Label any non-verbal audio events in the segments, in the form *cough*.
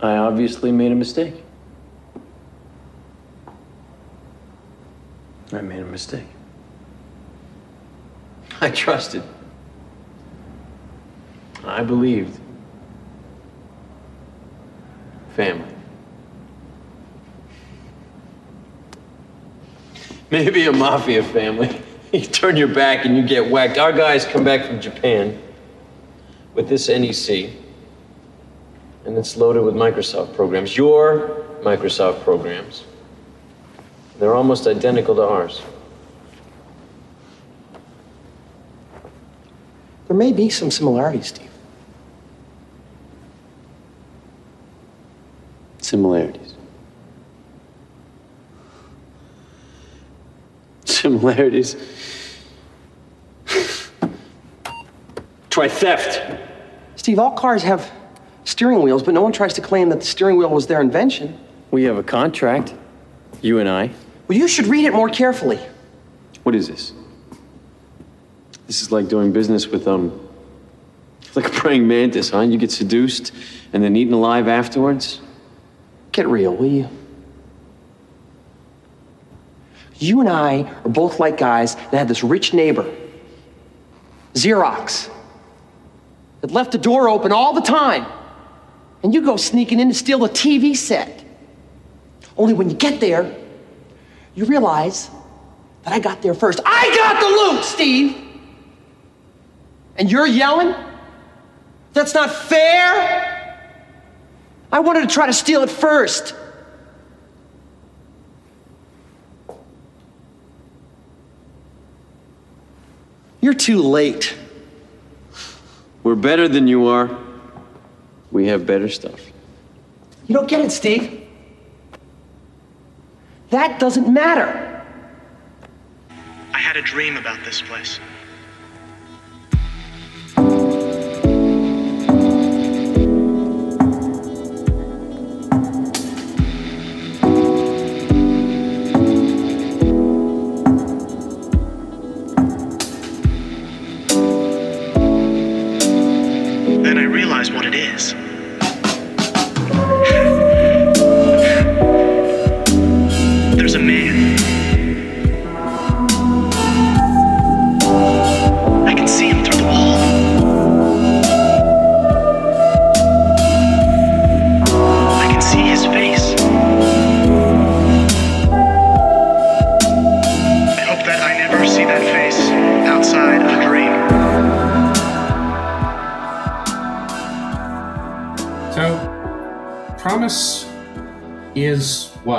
I obviously made a mistake. I made a mistake. I trusted. I believed. Family. Maybe a mafia family. *laughs* You turn your back and you get whacked. Our guys come back from Japan with this NEC, and it's loaded with Microsoft programs. Your Microsoft programs. They're almost identical to ours. There may be some similarities, Steve. Similarities. Similarities. *laughs* Try theft. Steve, all cars have steering wheels, but no one tries to claim that the steering wheel was their invention. We have a contract, you and I. Well, you should read it more carefully. What is this? This is like doing business with, um, like a praying mantis, huh? You get seduced and then eaten alive afterwards? Get real, will you? You and I are both like guys that had this rich neighbor, Xerox, that left the door open all the time. And you go sneaking in to steal the TV set. Only when you get there, you realize that I got there first. I got the loot, Steve! And you're yelling? That's not fair! I wanted to try to steal it first. You're too late. We're better than you are. We have better stuff. You don't get it, Steve. That doesn't matter. I had a dream about this place.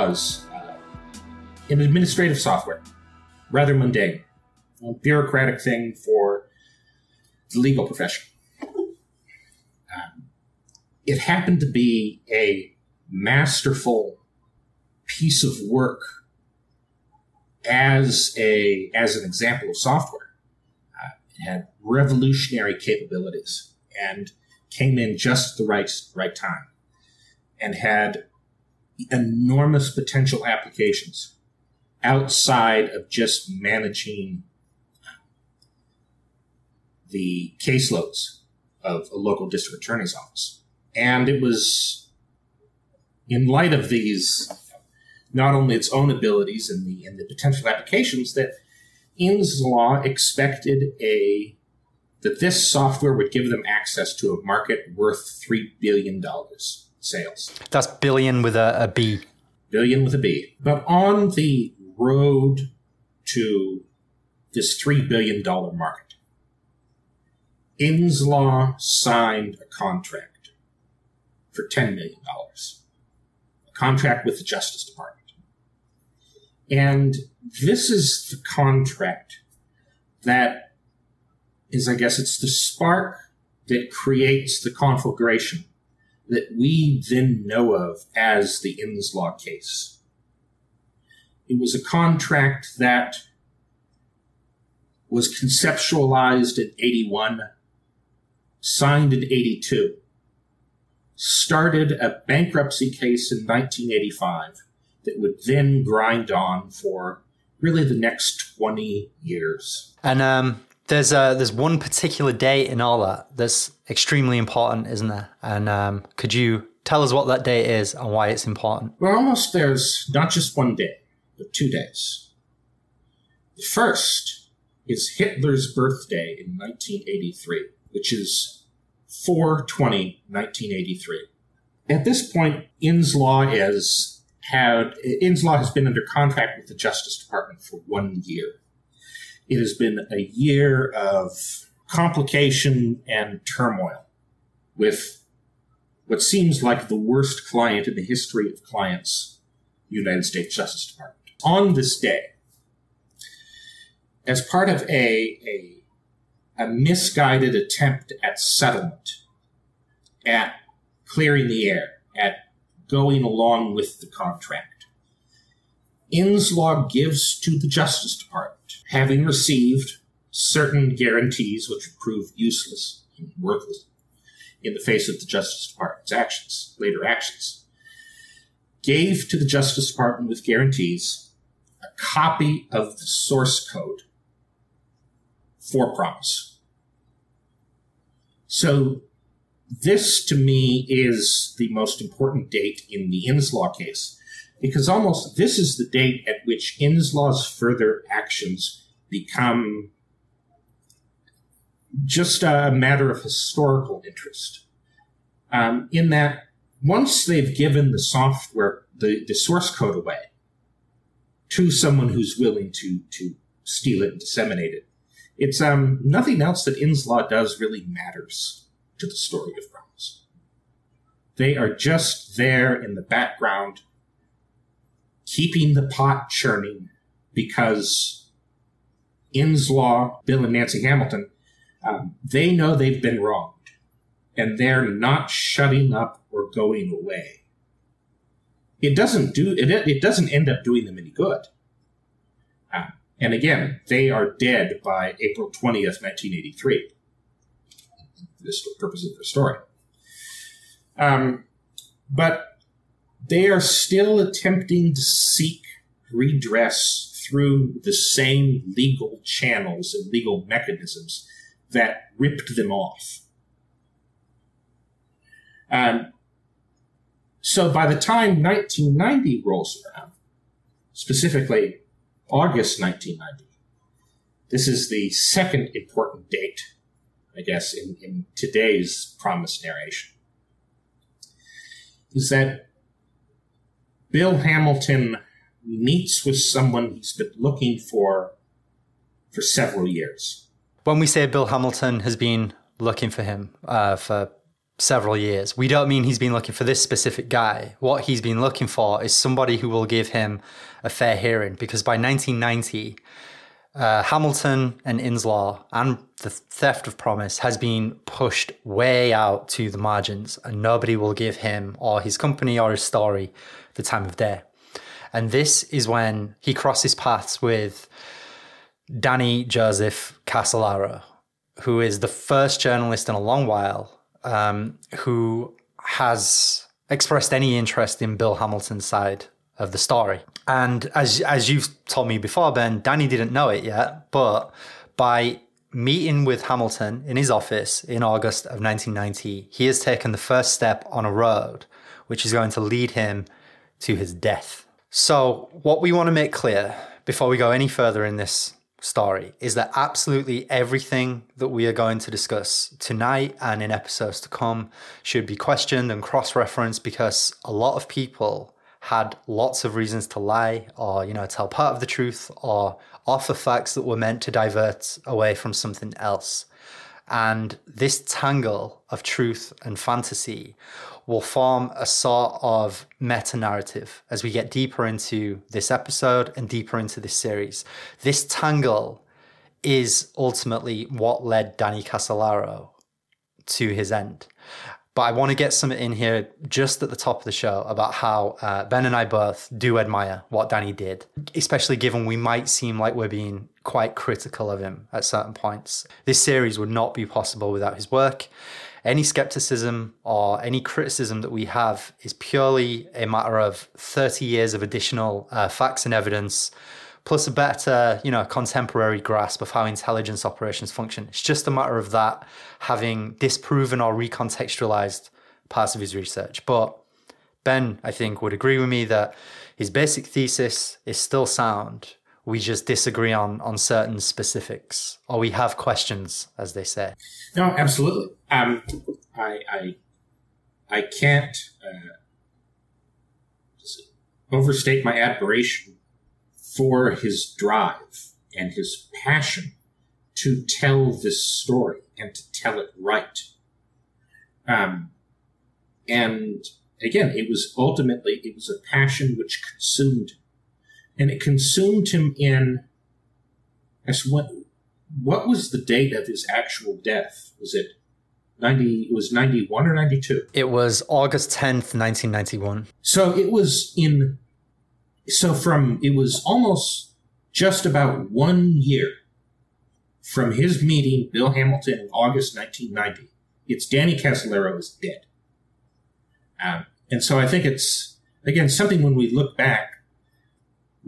Was, uh, an administrative software. Rather mundane. A bureaucratic thing for the legal profession. Um, it happened to be a masterful piece of work as a as an example of software. Uh, it had revolutionary capabilities and came in just the right right time and had enormous potential applications outside of just managing the caseloads of a local district attorney's office. And it was in light of these, not only its own abilities and the and the potential applications, that Inslaw expected a that this software would give them access to a market worth three billion dollars sales. That's billion with a, a B. Billion with a B. But on the road to this three billion dollar market, Inslaw signed a contract for ten million dollars. A contract with the Justice Department. And this is the contract that is, I guess, it's the spark that creates the conflagration that we then know of as the Inslaw case. It was a contract that was conceptualized in 81, signed in 82, started a bankruptcy case in 1985 that would then grind on for really the next 20 years. And um, there's uh, there's one particular date in all that that's extremely important, isn't it? And um, could you Tell us what that date is and why it's important. Well, almost there's not just one day, but two days. The first is Hitler's birthday in 1983, which is 420 1983. At this point, Inslaw is had has been under contract with the Justice Department for one year. It has been a year of complication and turmoil with what seems like the worst client in the history of clients, United States Justice Department. On this day, as part of a, a, a misguided attempt at settlement, at clearing the air, at going along with the contract, Inslaw gives to the Justice Department, having received certain guarantees which proved useless and worthless in the face of the Justice Department's actions, later actions, gave to the Justice Department with guarantees a copy of the source code for PROMIS. So this to me is the most important date in the Inslaw case because almost this is the date at which Inslaw's further actions become just a matter of historical interest. Um, in that once they've given the software, the, the source code away to someone who's willing to, to steal it and disseminate it, it's um, nothing else that Inslaw does really matters to the story of PROMIS. They are just there in the background, keeping the pot churning because Inslaw, Bill and Nancy Hamilton, um, they know they've been wronged and they're not shutting up or going away. It doesn't do it. It doesn't end up doing them any good. Uh, and again, they are dead by April twentieth, nineteen eighty three. For this purpose of the story, um, but they are still attempting to seek redress through the same legal channels and legal mechanisms that ripped them off. Um, so by the time 1990 rolls around, specifically August 1990, this is the second important date, I guess, in, in today's PROMIS narration, is that Bill Hamilton meets with someone he's been looking for for several years. When we say Bill Hamilton has been looking for him uh, for several years, we don't mean he's been looking for this specific guy. What he's been looking for is somebody who will give him a fair hearing because by 1990, uh, Hamilton and Inslaw and the theft of PROMIS has been pushed way out to the margins, and nobody will give him or his company or his story the time of day. And this is when he crosses paths with Danny Joseph Casolaro, who is the first journalist in a long while um, who has expressed any interest in Bill Hamilton's side of the story. And as as you've told me before, Ben, Danny didn't know it yet, but by meeting with Hamilton in his office in August of 1990, he has taken the first step on a road which is going to lead him to his death. So, what we want to make clear before we go any further in this story is that absolutely everything that we are going to discuss tonight and in episodes to come should be questioned and cross referenced because a lot of people had lots of reasons to lie or you know tell part of the truth or offer facts that were meant to divert away from something else. And this tangle of truth and fantasy will form a sort of meta narrative as we get deeper into this episode and deeper into this series. This tangle is ultimately what led Danny Casolaro to his end. But I want to get something in here just at the top of the show about how uh, Ben and I both do admire what Danny did, especially given we might seem like we're being quite critical of him at certain points. This series would not be possible without his work any skepticism or any criticism that we have is purely a matter of 30 years of additional uh, facts and evidence plus a better you know contemporary grasp of how intelligence operations function it's just a matter of that having disproven or recontextualized parts of his research. But Ben, I think, would agree with me that his basic thesis is still sound. We just disagree on on certain specifics, or we have questions, as they say. No, absolutely. Um, I, I, I can't uh, overstate my admiration for his drive and his passion to tell this story and to tell it right. Um, and again, it was ultimately it was a passion which consumed and it consumed him in. As what what was the date of his actual death? Was it ninety? It was ninety one or ninety two. It was August tenth, nineteen ninety one. So it was in. So from it was almost just about one year from his meeting Bill Hamilton in August 1990. It's Danny Casolaro is dead. Um, and so I think it's again something when we look back,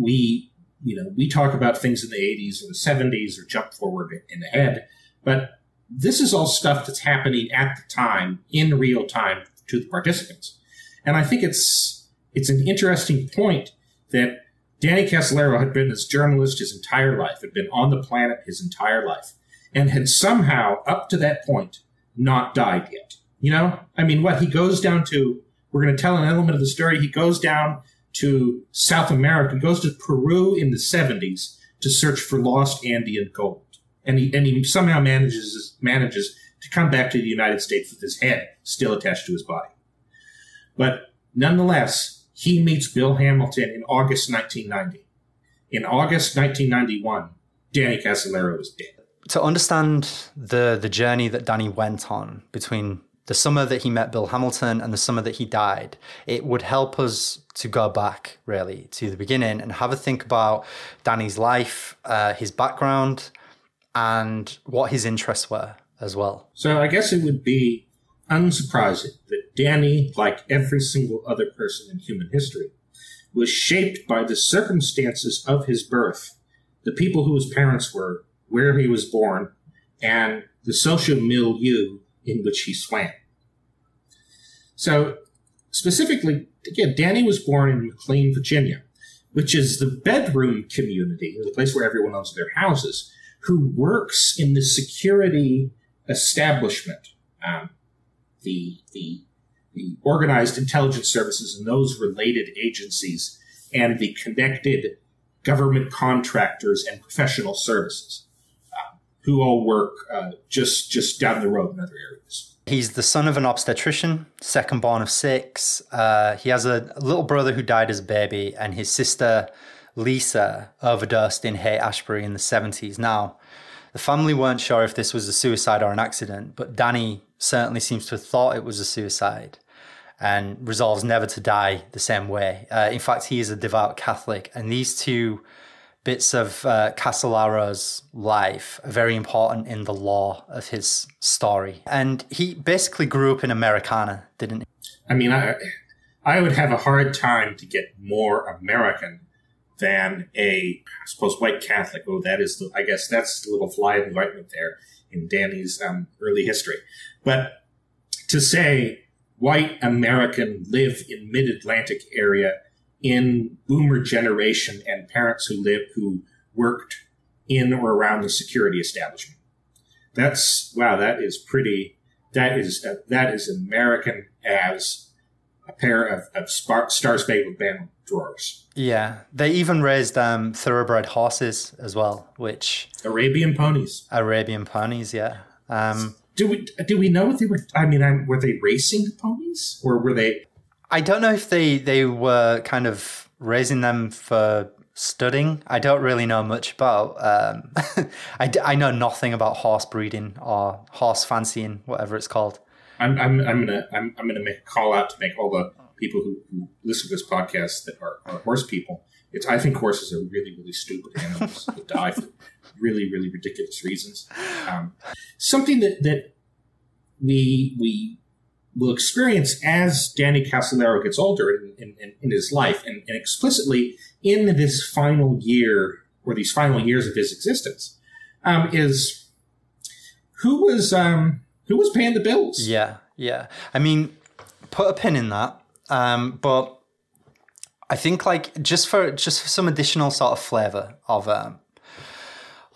we you know we talk about things in the 80s or the 70s or jump forward in the head, but this is all stuff that's happening at the time in real time to the participants. And I think it's it's an interesting point that Danny Casolaro had been this journalist his entire life, had been on the planet his entire life, and had somehow, up to that point, not died yet. You know? I mean, what? He goes down to, we're going to tell an element of the story. He goes down to South America, goes to Peru in the 70s to search for lost Andean gold. And he, and he somehow manages, manages to come back to the United States with his head still attached to his body. But nonetheless, he meets Bill Hamilton in August 1990. In August 1991, Danny Casolaro is dead. To understand the the journey that Danny went on between the summer that he met Bill Hamilton and the summer that he died, it would help us to go back really to the beginning and have a think about Danny's life, uh, his background, and what his interests were as well. So I guess it would be unsurprising that Danny, like every single other person in human history, was shaped by the circumstances of his birth, the people who his parents were, where he was born, and the social milieu in which he swam. So, specifically, again, Danny was born in McLean, Virginia, which is the bedroom community, the place where everyone owns their houses, who works in the security establishment, um, the, the, the organized intelligence services and those related agencies, and the connected government contractors and professional services, uh, who all work uh, just just down the road in other areas. He's the son of an obstetrician, second born of six. Uh, he has a little brother who died as a baby, and his sister Lisa overdosed in Haight Ashbury in the 70s. Now, the family weren't sure if this was a suicide or an accident, but Danny certainly seems to have thought it was a suicide and resolves never to die the same way. Uh, in fact, he is a devout Catholic, and these two bits of uh, life are very important in the lore of his story. And he basically grew up in Americana, didn't he? I mean, I, I would have a hard time to get more American than a, I suppose, white Catholic. Oh, that is the, I guess that's the little fly in the ointment there in Danny's um, early history. But to say white American live in mid Atlantic area in boomer generation and parents who live who worked in or around the security establishment. That's wow. That is pretty. That is uh, that is American as a pair of, of Star Spangled Banner drawers. Yeah, they even raised um, thoroughbred horses as well, which Arabian ponies. Arabian ponies, yeah. Um, do we do we know if they were? I mean, were they racing ponies or were they? I don't know if they they were kind of raising them for studying. I don't really know much about. Um, *laughs* I, I know nothing about horse breeding or horse fancying, whatever it's called. I'm I'm, I'm gonna I'm, I'm gonna make a call out to make all the people who, who listen to this podcast that are, are horse people. It's I think horses are really really stupid animals *laughs* that die for really really ridiculous reasons. Um, something that that we we will experience as Danny Casolaro gets older in, in, in his life, and, and, explicitly in this final year or these final years of his existence, um, is who was um, who was paying the bills? Yeah, yeah. I mean, put a pin in that. Um, but I think like just for just for some additional sort of flavor of um,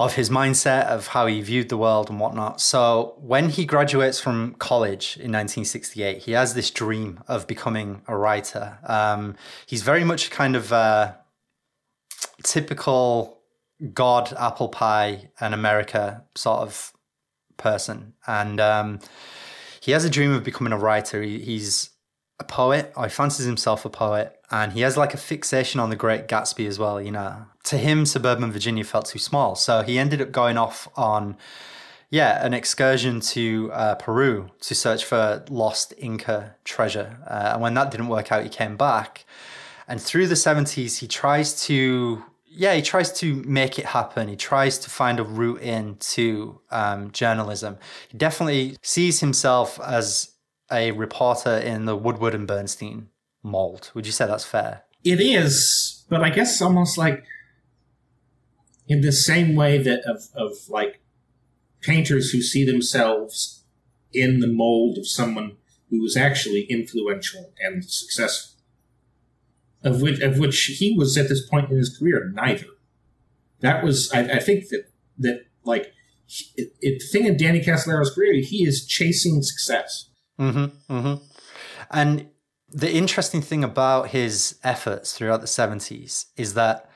of his mindset of how he viewed the world and whatnot. So when he graduates from college in 1968, he has this dream of becoming a writer. Um, he's very much kind of uh, typical God, apple pie, and America sort of person, and um, he has a dream of becoming a writer. He, he's a poet, or he fancies himself a poet, and he has like a fixation on the Great Gatsby as well. You know, to him, suburban Virginia felt too small, so he ended up going off on. Yeah, an excursion to uh, Peru to search for lost Inca treasure. Uh, and when that didn't work out, he came back. And through the 70s, he tries to yeah, he tries to make it happen. He tries to find a route into um, journalism. He definitely sees himself as a reporter in the Woodward and Bernstein mold. Would you say that's fair? It is, but I guess almost like in the same way that of, of like painters who see themselves in the mold of someone who was actually influential and successful of which of which he was at this point in his career neither. That was I, I think that that like it, it, the thing in Danny Casolaro's career, he is chasing success. Mm-hmm, mm-hmm. And the interesting thing about his efforts throughout the seventies is that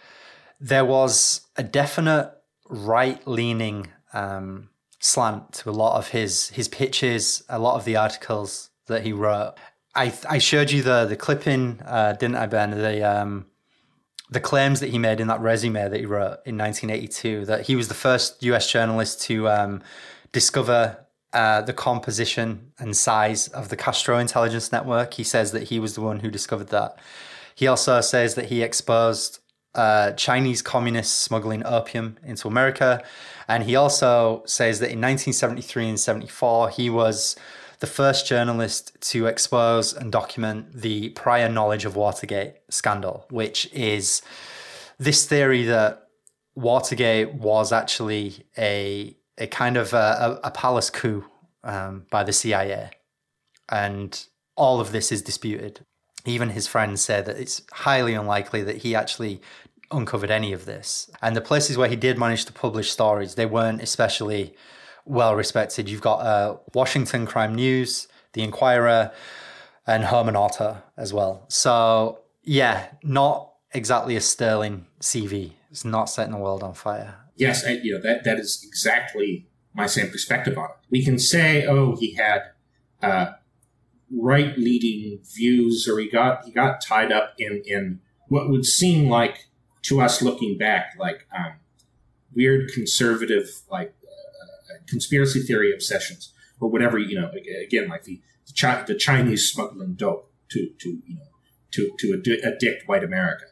there was a definite right leaning um, slant to a lot of his his pitches, a lot of the articles that he wrote. I I showed you the the clipping, uh, didn't I, Ben? The um, the claims that he made in that resume that he wrote in 1982 that he was the first U.S. journalist to um, discover uh, the composition and size of the Castro intelligence network. He says that he was the one who discovered that. He also says that he exposed uh, Chinese communists smuggling opium into America. And he also says that in 1973 and 74, he was the first journalist to expose and document the prior knowledge of Watergate scandal, which is this theory that Watergate was actually a a kind of a, a palace coup um, by the CIA, and all of this is disputed. Even his friends say that it's highly unlikely that he actually uncovered any of this. And the places where he did manage to publish stories, they weren't especially well respected. You've got uh, Washington Crime News, The Inquirer, and Herman Otter as well. So yeah, not exactly a sterling CV. It's not setting the world on fire. Yes, and, you know that that is exactly my same perspective on it. We can say, oh, he had uh, right leading views, or he got he got tied up in in what would seem like to us looking back like um, weird conservative like conspiracy theory obsessions or whatever you know again like the the, the Chinese smuggling dope to to you know to to addi- addict white America.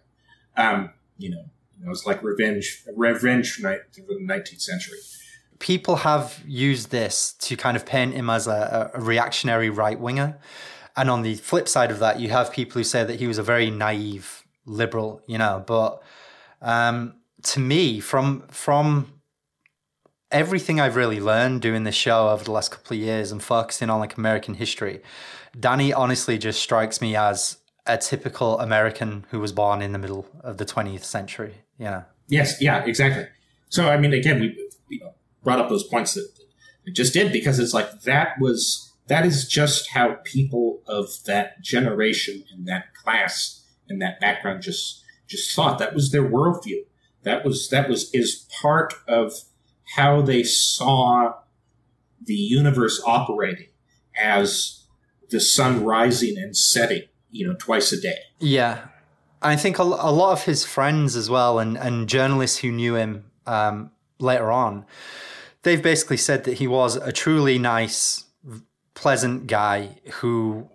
Um, you know, know, it's like revenge revenge from the nineteenth century. People have used this to kind of paint him as a, a reactionary right winger. And on the flip side of that, you have people who say that he was a very naive liberal, you know. But um, to me, from from everything I've really learned doing this show over the last couple of years and focusing on like American history, Danny honestly just strikes me as a typical American who was born in the middle of the 20th century. Yeah. Yes. Yeah. Exactly. So I mean, again, we know, brought up those points that it just did because it's like that was that is just how people of that generation and that class and that background just just thought that was their worldview. That was that was is part of how they saw the universe operating as the sun rising and setting, you know, twice a day. Yeah. I think a, a lot of his friends as well and, and journalists who knew him um, later on, they've basically said that he was a truly nice, pleasant guy who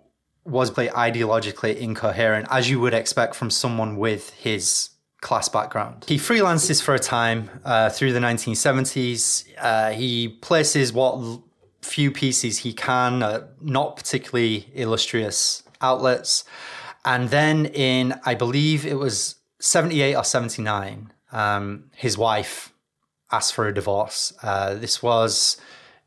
was ideologically incoherent, as you would expect from someone with his class background. He freelances for a time uh, through the 1970s. Uh, he places what few pieces he can, uh, not particularly illustrious outlets. And then in, I believe it was 78 or 79, um, his wife asked for a divorce. Uh, this was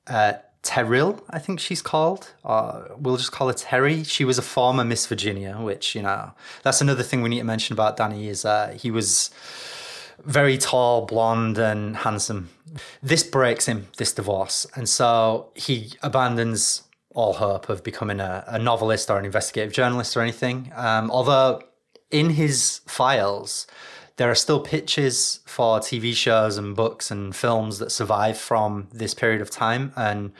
uh, Terrill, I think she's called. Uh, we'll just call her Terry. She was a former Miss Virginia, which, you know, that's another thing we need to mention about Danny is uh, he was very tall, blonde, and handsome. This breaks him, this divorce. And so he abandons all hope of becoming a, a novelist or an investigative journalist or anything. Um, although in his files, there are still pitches for TV shows and books and films that survive from this period of time. And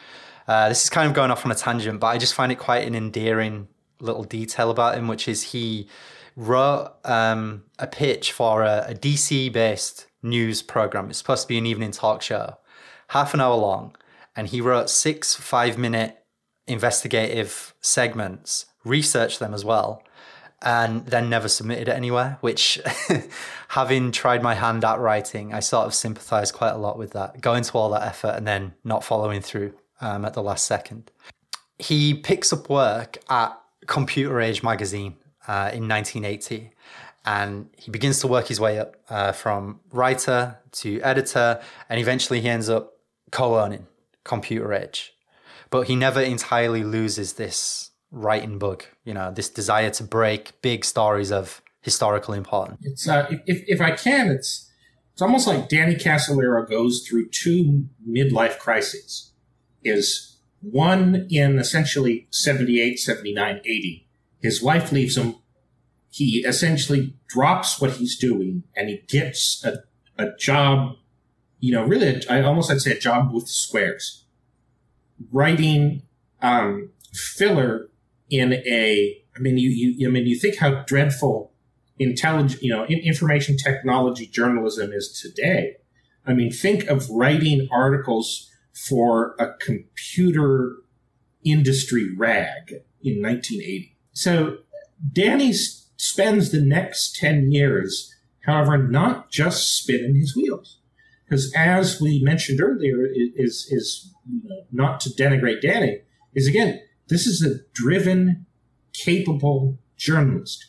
uh, this is kind of going off on a tangent, but I just find it quite an endearing little detail about him, which is he wrote um, a pitch for a, a DC based news program. It's supposed to be an evening talk show, half an hour long. And he wrote six five minute investigative segments, researched them as well, and then never submitted it anywhere. Which, *laughs* having tried my hand at writing, I sort of sympathize quite a lot with that. Going to all that effort and then not following through um, at the last second. He picks up work at Computer Age magazine uh, in 1980. And he begins to work his way up uh, from writer to editor, and eventually he ends up co owning Computer Age. But he never entirely loses this writing bug, you know, this desire to break big stories of historical importance. It's uh, if, if I can, it's it's almost like Danny Casolaro goes through two midlife crises. Is one in essentially 78, 79, 80. His wife leaves him. He essentially drops what he's doing and he gets a, a job, you know, really, I almost I'd say a job with squares. Writing um, filler in a, I mean, you, you, I mean, you think how dreadful intelligent, you know, information technology journalism is today. I mean, think of writing articles for a computer industry rag in 1980. So Danny spends the next 10 years, however, not just spinning his wheels. Because as we mentioned earlier, is, is you know, not to denigrate Danny, is again, this is a driven, capable journalist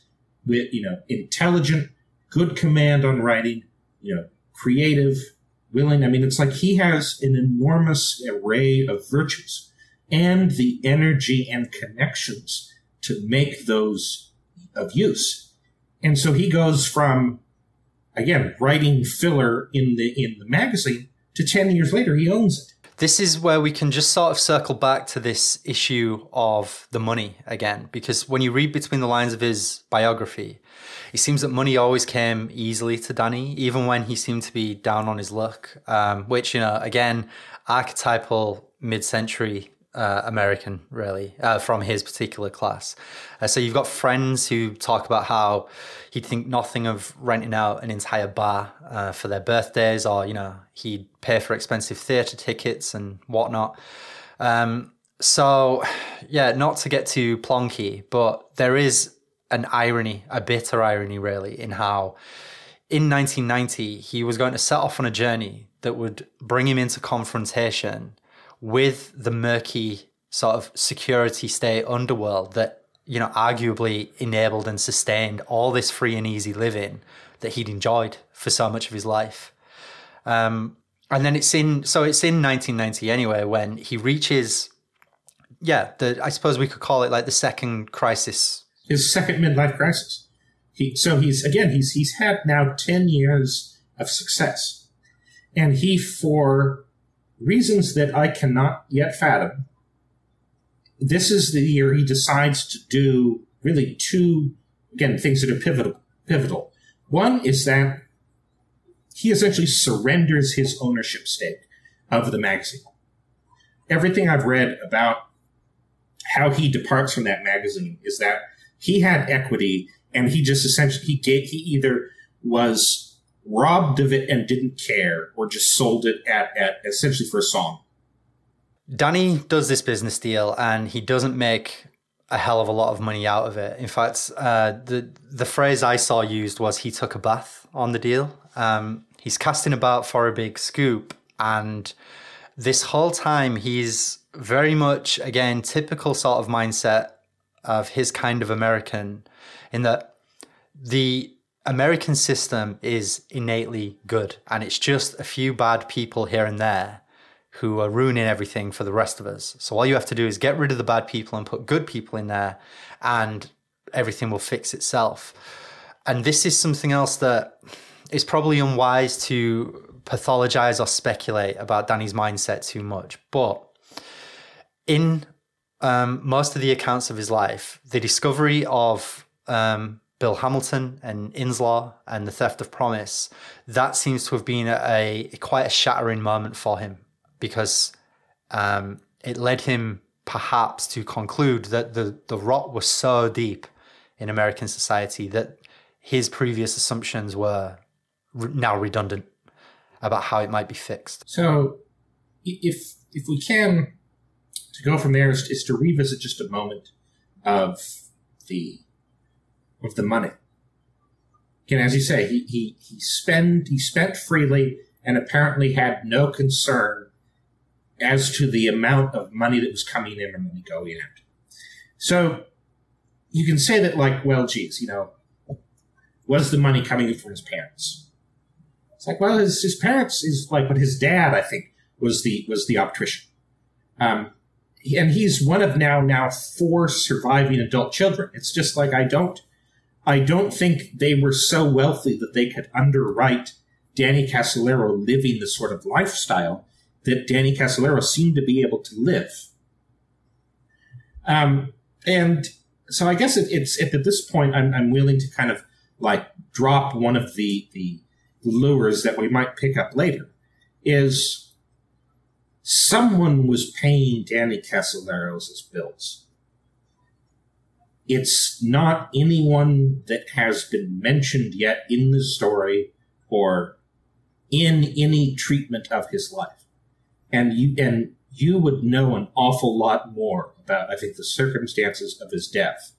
with, you know, intelligent, good command on writing, you know, creative, willing. I mean, it's like he has an enormous array of virtues and the energy and connections to make those of use. And so he goes from, again, writing filler in the, in the magazine to 10 years later, he owns it. This is where we can just sort of circle back to this issue of the money again, because when you read between the lines of his biography, it seems that money always came easily to Danny, even when he seemed to be down on his luck. Um, which, you know, again, archetypal mid century uh, American, really, uh, from his particular class. Uh, so you've got friends who talk about how he'd think nothing of renting out an entire bar uh, for their birthdays, or you know he'd pay for expensive theatre tickets and whatnot. Um, so yeah, not to get too plonky, but there is an irony, a bitter irony, really, in how in 1990 he was going to set off on a journey that would bring him into confrontation with the murky sort of security state underworld that you know arguably enabled and sustained all this free and easy living that he'd enjoyed for so much of his life. Um, and then it's in so it's in 1990 anyway when he reaches yeah the i suppose we could call it like the second crisis. His second midlife crisis. He so he's again he's he's had now 10 years of success. And he for reasons that I cannot yet fathom. This is the year he decides to do really two, again, things that are pivotal. Pivotal. One is that he essentially surrenders his ownership stake of the magazine. Everything I've read about how he departs from that magazine is that he had equity and he just essentially he gave, he either was robbed of it and didn't care, or just sold it at, at essentially for a song. Danny does this business deal and he doesn't make a hell of a lot of money out of it. In fact, uh, the the phrase I saw used was he took a bath on the deal. Um, he's casting about for a big scoop, and this whole time he's very much again typical sort of mindset of his kind of American, in that the American system is innately good, and it's just a few bad people here and there who are ruining everything for the rest of us. So all you have to do is get rid of the bad people and put good people in there, and everything will fix itself. And this is something else that is probably unwise to pathologize or speculate about Danny's mindset too much. But in um, most of the accounts of his life, the discovery of um, Bill Hamilton and Inslaw and the theft of PROMIS, that seems to have been a, a quite a shattering moment for him because um, it led him perhaps to conclude that the, the rot was so deep in American society that his previous assumptions were re- now redundant about how it might be fixed. So, if if we can, to go from there is to revisit just a moment of the of the money. Again, as you say, he he he spend he spent freely and apparently had no concern as to the amount of money that was coming in and money going out. So you can say that, like, well, geez, you know, was the money coming from his parents? It's like, well, his, his parents is like, but his dad, I think, was the was the optician, um, and he's one of now now four surviving adult children. It's just like I don't, I don't think they were so wealthy that they could underwrite Danny Casolaro living the sort of lifestyle that Danny Casolaro seemed to be able to live. Um, and so I guess it, it's at this point I'm, I'm willing to kind of like drop one of the the lures that we might pick up later is someone was paying Danny Casolaros' bills. It's not anyone that has been mentioned yet in the story or in any treatment of his life. And you and you would know an awful lot more about, I think, the circumstances of his death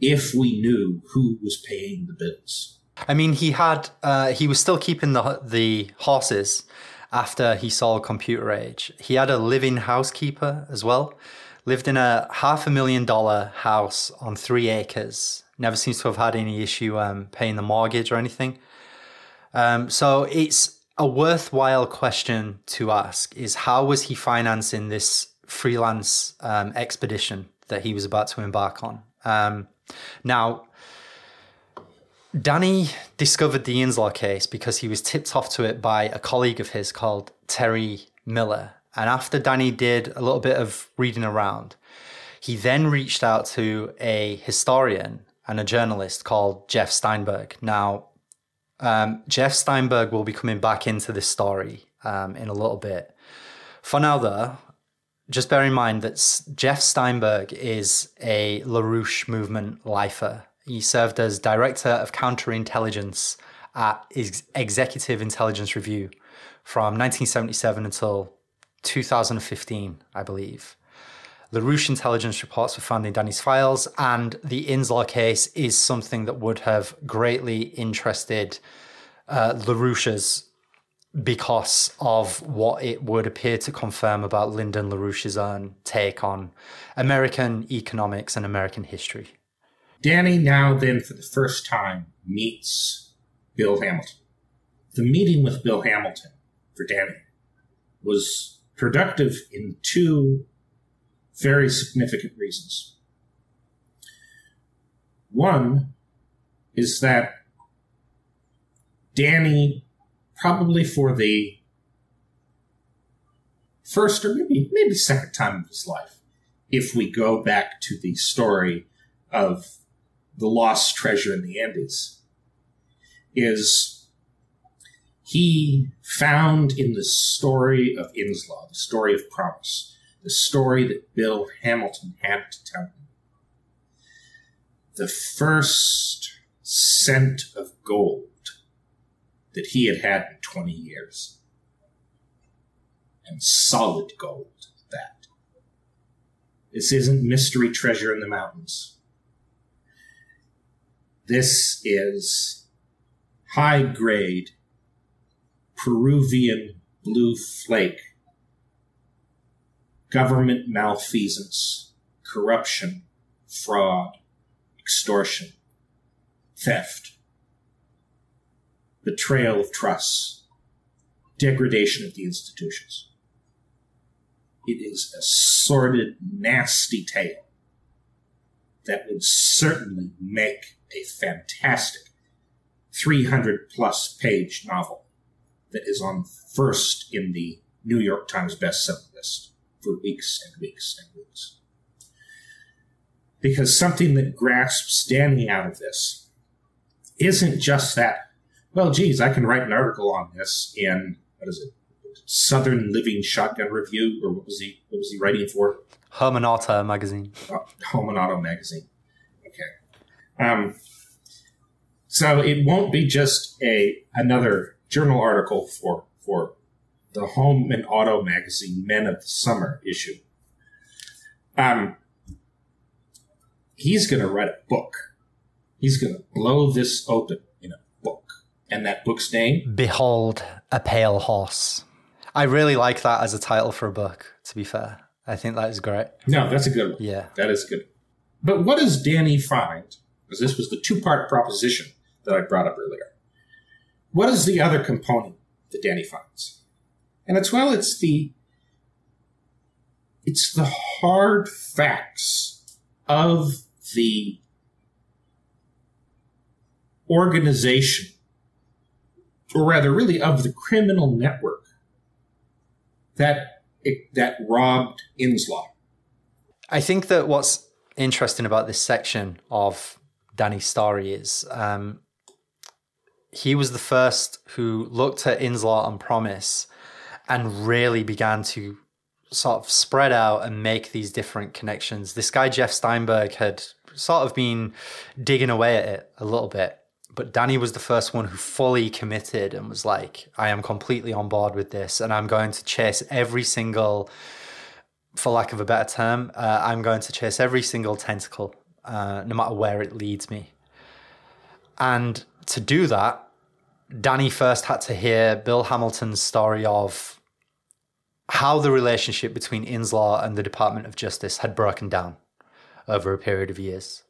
if we knew who was paying the bills. I mean, he had uh, he was still keeping the the horses after he saw Computer Age. He had a living housekeeper as well. Lived in a half a million dollar house on three acres. Never seems to have had any issue um, paying the mortgage or anything. Um, so it's a worthwhile question to ask: is how was he financing this freelance um, expedition that he was about to embark on? Um, now, Danny discovered the Inslaw case because he was tipped off to it by a colleague of his called Terry Miller. And after Danny did a little bit of reading around, he then reached out to a historian and a journalist called Jeff Steinberg. Now, um, Jeff Steinberg will be coming back into this story um, in a little bit. For now, though, just bear in mind that Jeff Steinberg is a LaRouche movement lifer. He served as director of counterintelligence at Executive Intelligence Review from 1977 until 2015, I believe. LaRouche intelligence reports were found in Danny's files, and the Inslaw case is something that would have greatly interested uh, LaRouche's because of what it would appear to confirm about Lyndon LaRouche's own take on American economics and American history. Danny now then for the first time meets Bill Hamilton. The meeting with Bill Hamilton for Danny was productive in two very significant reasons. One is that Danny probably for the first or maybe maybe second time of his life, if we go back to the story of the lost treasure in the Andes, is he found in the story of Inslaw, the story of PROMIS, the story that Bill Hamilton had to tell him, the first cent of gold that he had had in 20 years. And solid gold, that. This isn't mystery treasure in the mountains. This is high grade Peruvian blue flake, government malfeasance, corruption, fraud, extortion, theft betrayal of trust, degradation of the institutions. it is a sordid, nasty tale that would certainly make a fantastic 300 plus page novel that is on first in the New York Times bestseller list for weeks and weeks and weeks. Because something that grasps Danny out of this isn't just that, well, geez, I can write an article on this in, what is it, Southern Living Shotgun Review, or what was he, what was he writing for? Auto magazine. and Auto magazine. Okay. Um, so it won't be just a another journal article for for the Home and Auto magazine Men of the Summer issue. Um, he's going to write a book. He's going to blow this open in a book, and that book's name Behold a Pale Horse. I really like that as a title for a book, to be fair. I think that is great. No, that's a good one. Yeah. That is good. But what does Danny find? Because this was the two part proposition that I brought up earlier. What is the other component that Danny finds? And it's well, it's the it's the hard facts of the organization, or rather, really of the criminal network that that robbed Inslaw. I think that what's interesting about this section of Danny's story is um, he was the first who looked at Inslaw and PROMIS and really began to sort of spread out and make these different connections. This guy, Jeff Steinberg, had sort of been digging away at it a little bit. But Danny was the first one who fully committed and was like, I am completely on board with this and I'm going to chase every single for lack of a better term, uh, I'm going to chase every single tentacle, uh, no matter where it leads me. And to do that, Danny first had to hear Bill Hamilton's story of how the relationship between Inslaw and the Department of Justice had broken down over a period of years.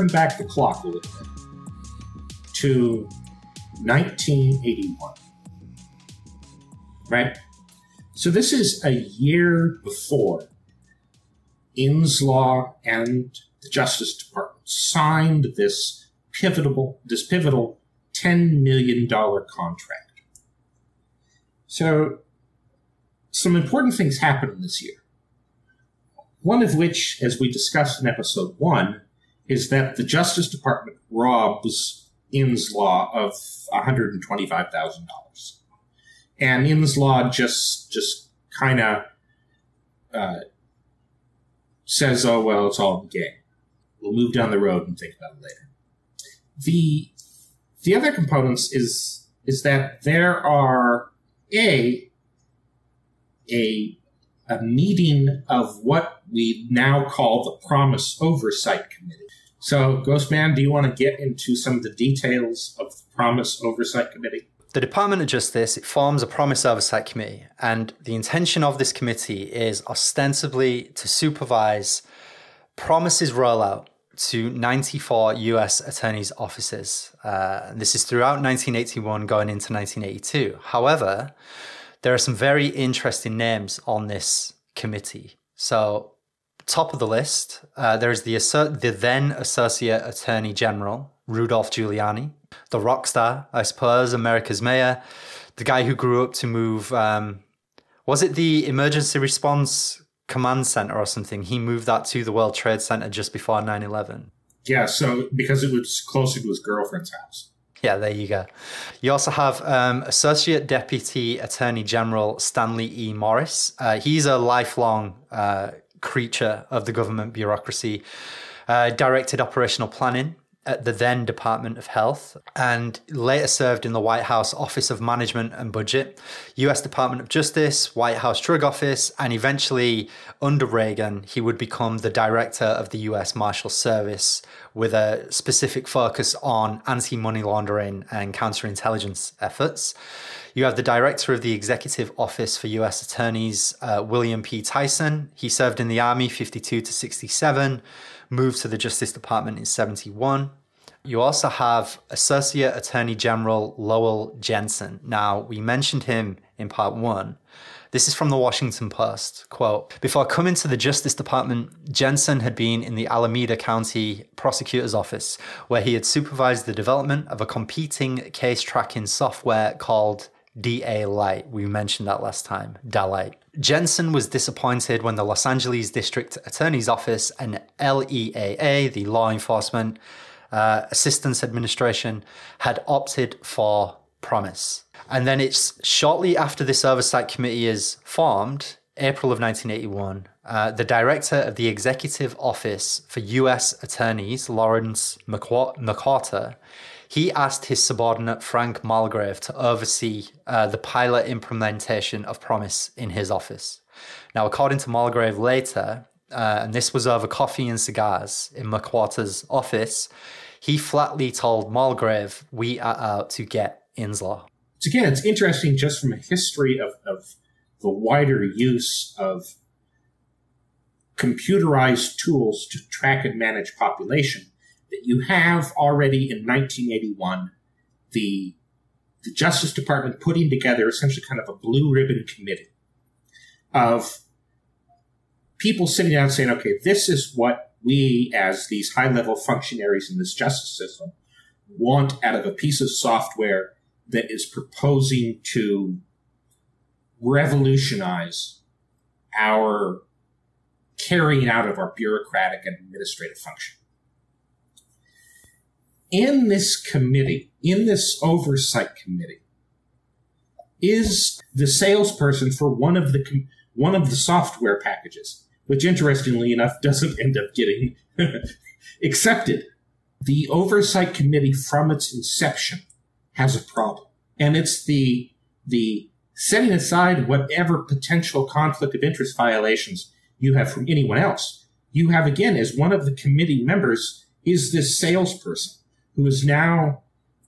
Turn back the clock a little bit. To 1981 right? So this is a year before inslaw and the justice department signed this pivotal this pivotal 10 million dollar contract. So some important things happened this year. One of which, as we discussed in episode one, is that the Justice Department robs Inslaw of $125,000. And Inslaw just, just kind of uh, says, oh, well, it's all in the game. We'll move down the road and think about it later. The, the other components is, is that there are a, a a meeting of what we now call the PROMIS Oversight Committee. So, Ghostman, do you want to get into some of the details of the PROMIS Oversight Committee? The Department of Justice it forms a PROMIS Oversight Committee, and the intention of this committee is ostensibly to supervise PROMIS's rollout to 94 US attorneys' offices. Uh, this is throughout 1981 going into 1982. However, there are some very interesting names on this committee. So, top of the list, uh, there's the, the then Associate Attorney General, Rudolph Giuliani, the rock star, I suppose, America's mayor, the guy who grew up to move. Um, was it the emergency response command center or something? He moved that to the World Trade Center just before 9 11. Yeah, so because it was closer to his girlfriend's house. Yeah, there you go. You also have um, Associate Deputy Attorney General Stanley E. Morris. Uh, he's a lifelong uh, creature of the government bureaucracy. Uh, directed operational planning at the then Department of Health and later served in the White House Office of Management and Budget, US Department of Justice, White House Drug Office, and eventually, under Reagan, he would become the director of the US Marshal Service with a specific focus on anti money laundering and counterintelligence efforts. You have the director of the Executive Office for U.S. Attorneys, uh, William P. Tyson. He served in the Army 52 to 67, moved to the Justice Department in 71. You also have Associate Attorney General Lowell Jensen. Now, we mentioned him in part one. This is from the Washington Post. Quote Before coming to the Justice Department, Jensen had been in the Alameda County Prosecutor's Office, where he had supervised the development of a competing case tracking software called DALITE. We mentioned that last time. DA Jensen was disappointed when the Los Angeles District Attorney's Office and LEAA, the Law Enforcement uh, Assistance Administration, had opted for PROMIS. And then it's shortly after this oversight committee is formed, April of 1981, uh, the director of the Executive Office for U.S. Attorneys, Lawrence McWhorter, he asked his subordinate Frank Mulgrave to oversee uh, the pilot implementation of PROMIS in his office. Now, according to Mulgrave later, uh, and this was over coffee and cigars in McWhorter's office, he flatly told Mulgrave, We are out to get Inslaw. So again, it's interesting just from a history of, of the wider use of computerized tools to track and manage population that you have already in 1981 the the Justice Department putting together essentially kind of a blue ribbon committee of people sitting down saying, okay, this is what we as these high level functionaries in this justice system want out of a piece of software that is proposing to revolutionize our carrying out of our bureaucratic and administrative function in this committee, in this oversight committee, is the salesperson for one of the one of the software packages, which interestingly enough doesn't end up getting *laughs* accepted. The oversight committee, from its inception, has a problem, and it's the the setting aside whatever potential conflict of interest violations you have from anyone else. You have again, as one of the committee members, is this salesperson who is now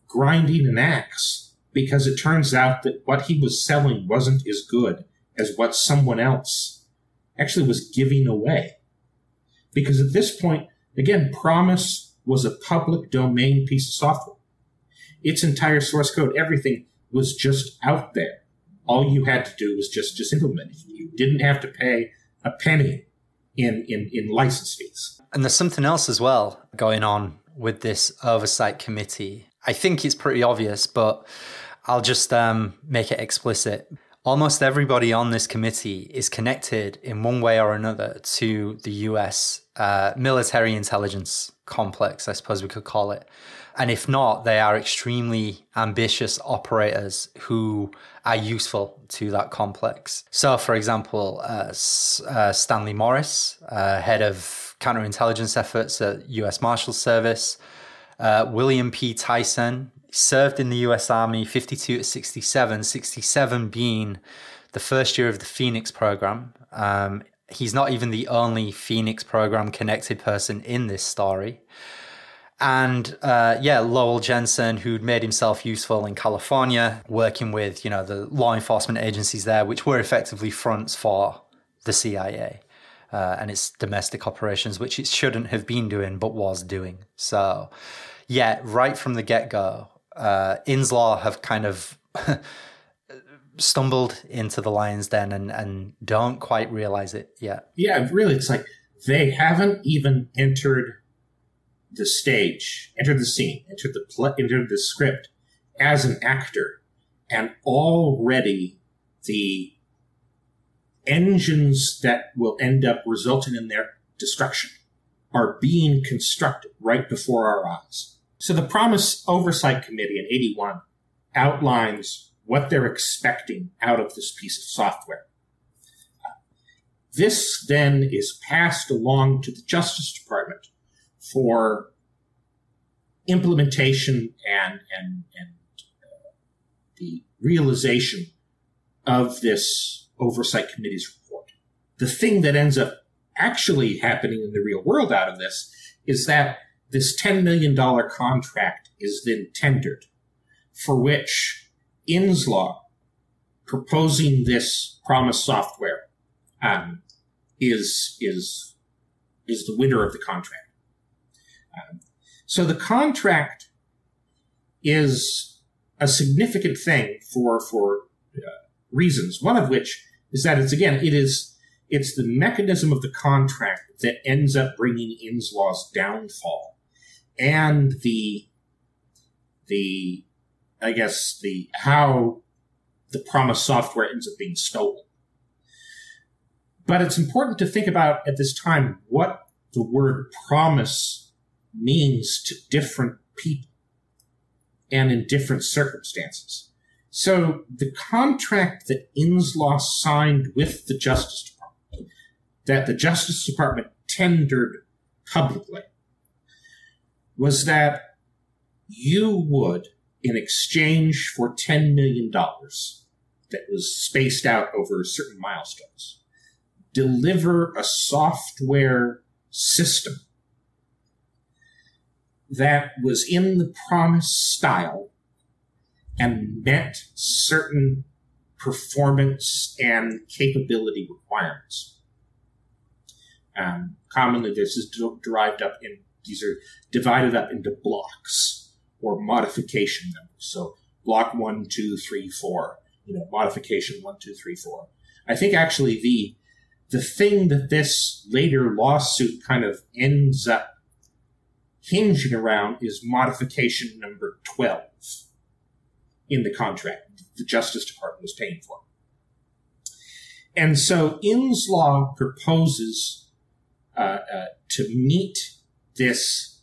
grinding an axe because it turns out that what he was selling wasn't as good as what someone else actually was giving away. Because at this point, again, PROMIS was a public domain piece of software. Its entire source code, everything was just out there. All you had to do was just, just implement it. You didn't have to pay a penny in, in, in license fees. And there's something else as well going on with this oversight committee. I think it's pretty obvious, but I'll just um, make it explicit. Almost everybody on this committee is connected in one way or another to the US uh, military intelligence complex, I suppose we could call it. And if not, they are extremely ambitious operators who are useful to that complex. So, for example, uh, uh, Stanley Morris, uh, head of counterintelligence efforts at U.S. Marshal Service. Uh, William P. Tyson served in the U.S. Army 52 to 67, 67 being the first year of the Phoenix program. Um, he's not even the only Phoenix program connected person in this story. And uh, yeah, Lowell Jensen, who'd made himself useful in California, working with you know the law enforcement agencies there, which were effectively fronts for the CIA uh, and its domestic operations, which it shouldn't have been doing but was doing. So, yeah, right from the get go, uh, Inslaw have kind of *laughs* stumbled into the lion's den and, and don't quite realize it yet. Yeah, really, it's like they haven't even entered the stage, entered the scene, entered the pl- entered the script as an actor, and already the engines that will end up resulting in their destruction are being constructed right before our eyes. So the PROMIS Oversight Committee in 81 outlines what they're expecting out of this piece of software. This then is passed along to the Justice Department for implementation and, and, and uh, the realization of this Oversight Committee's report. The thing that ends up actually happening in the real world out of this is that this $10 million contract is then tendered, for which Inslaw, proposing this PROMIS software, um, is, is, is the winner of the contract. Um, so the contract is a significant thing for, for uh, reasons, one of which is that it's, again, it is, it's the mechanism of the contract that ends up bringing Inslaw's downfall and the, the, I guess, the, how the PROMIS software ends up being stolen. But it's important to think about at this time what the word promise means to different people and in different circumstances. So the contract that Inslaw signed with the Justice Department, that the Justice Department tendered publicly, was that you would, in exchange for $10 million that was spaced out over certain milestones, deliver a software system that was in the PROMIS style and met certain performance and capability requirements. Um, commonly, this is derived up in these are divided up into blocks or modification numbers. So block one, two, three, four. You know, modification one, two, three, four. I think actually the the thing that this later lawsuit kind of ends up hinging around is modification number 12 in the contract the Justice Department was paying for. And so Inslaw proposes uh, uh, to meet this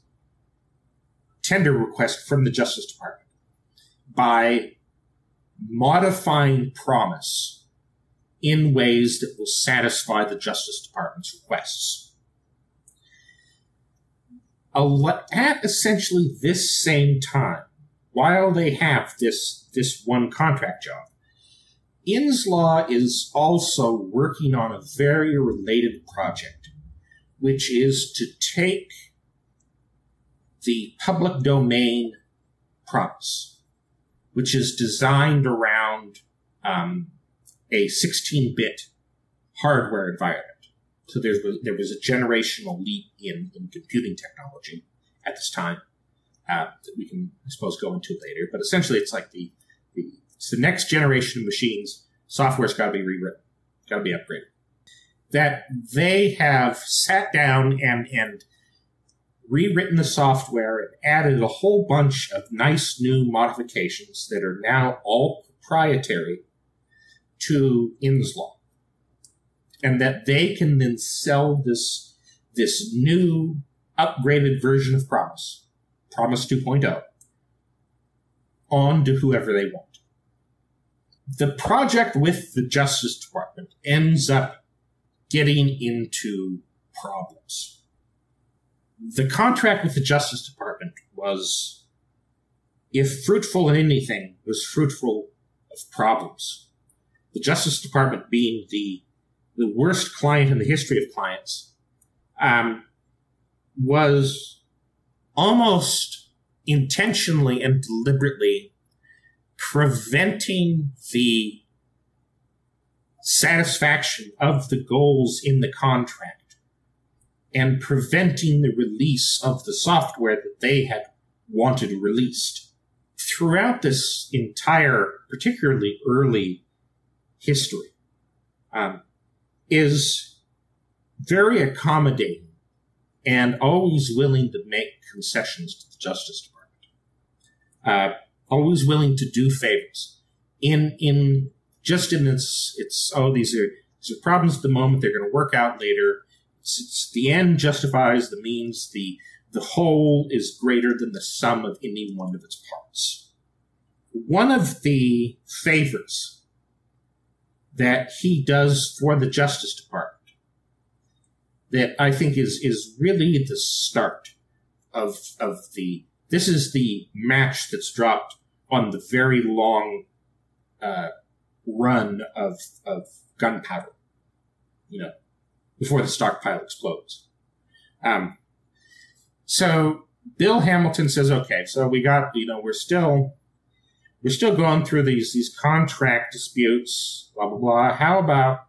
tender request from the Justice Department by modifying PROMIS in ways that will satisfy the Justice Department's requests. At essentially this same time, while they have this, this one contract job, Inslaw is also working on a very related project, which is to take the public domain PROMIS, which is designed around um, a 16-bit hardware environment. So there was, there was a generational leap in, in computing technology at this time uh, that we can, I suppose, go into later. But essentially, it's like the, the it's the next generation of machines. Software's got to be rewritten, got to be upgraded. That they have sat down and and rewritten the software and added a whole bunch of nice new modifications that are now all proprietary to Inslaw. And that they can then sell this, this new upgraded version of PROMIS, PROMIS 2.0, on to whoever they want. The project with the Justice Department ends up getting into problems. The contract with the Justice Department was, if fruitful in anything, was fruitful of problems the Justice Department being the the worst client in the history of clients, um, was almost intentionally and deliberately preventing the satisfaction of the goals in the contract and preventing the release of the software that they had wanted released. Throughout this entire, particularly early history, um, is very accommodating and always willing to make concessions to the Justice Department. Uh, always willing to do favors. In in just in its its oh these are these are problems at the moment they're going to work out later. It's, it's the end justifies the means. The the whole is greater than the sum of any one of its parts. One of the favors that he does for the Justice Department that I think is is really the start of of the this is the match that's dropped on the very long uh, run of of gunpowder, you know, before the stockpile explodes. Um, so Bill Hamilton says, okay, so we got, you know, we're still we're still going through these these contract disputes, blah blah blah. How about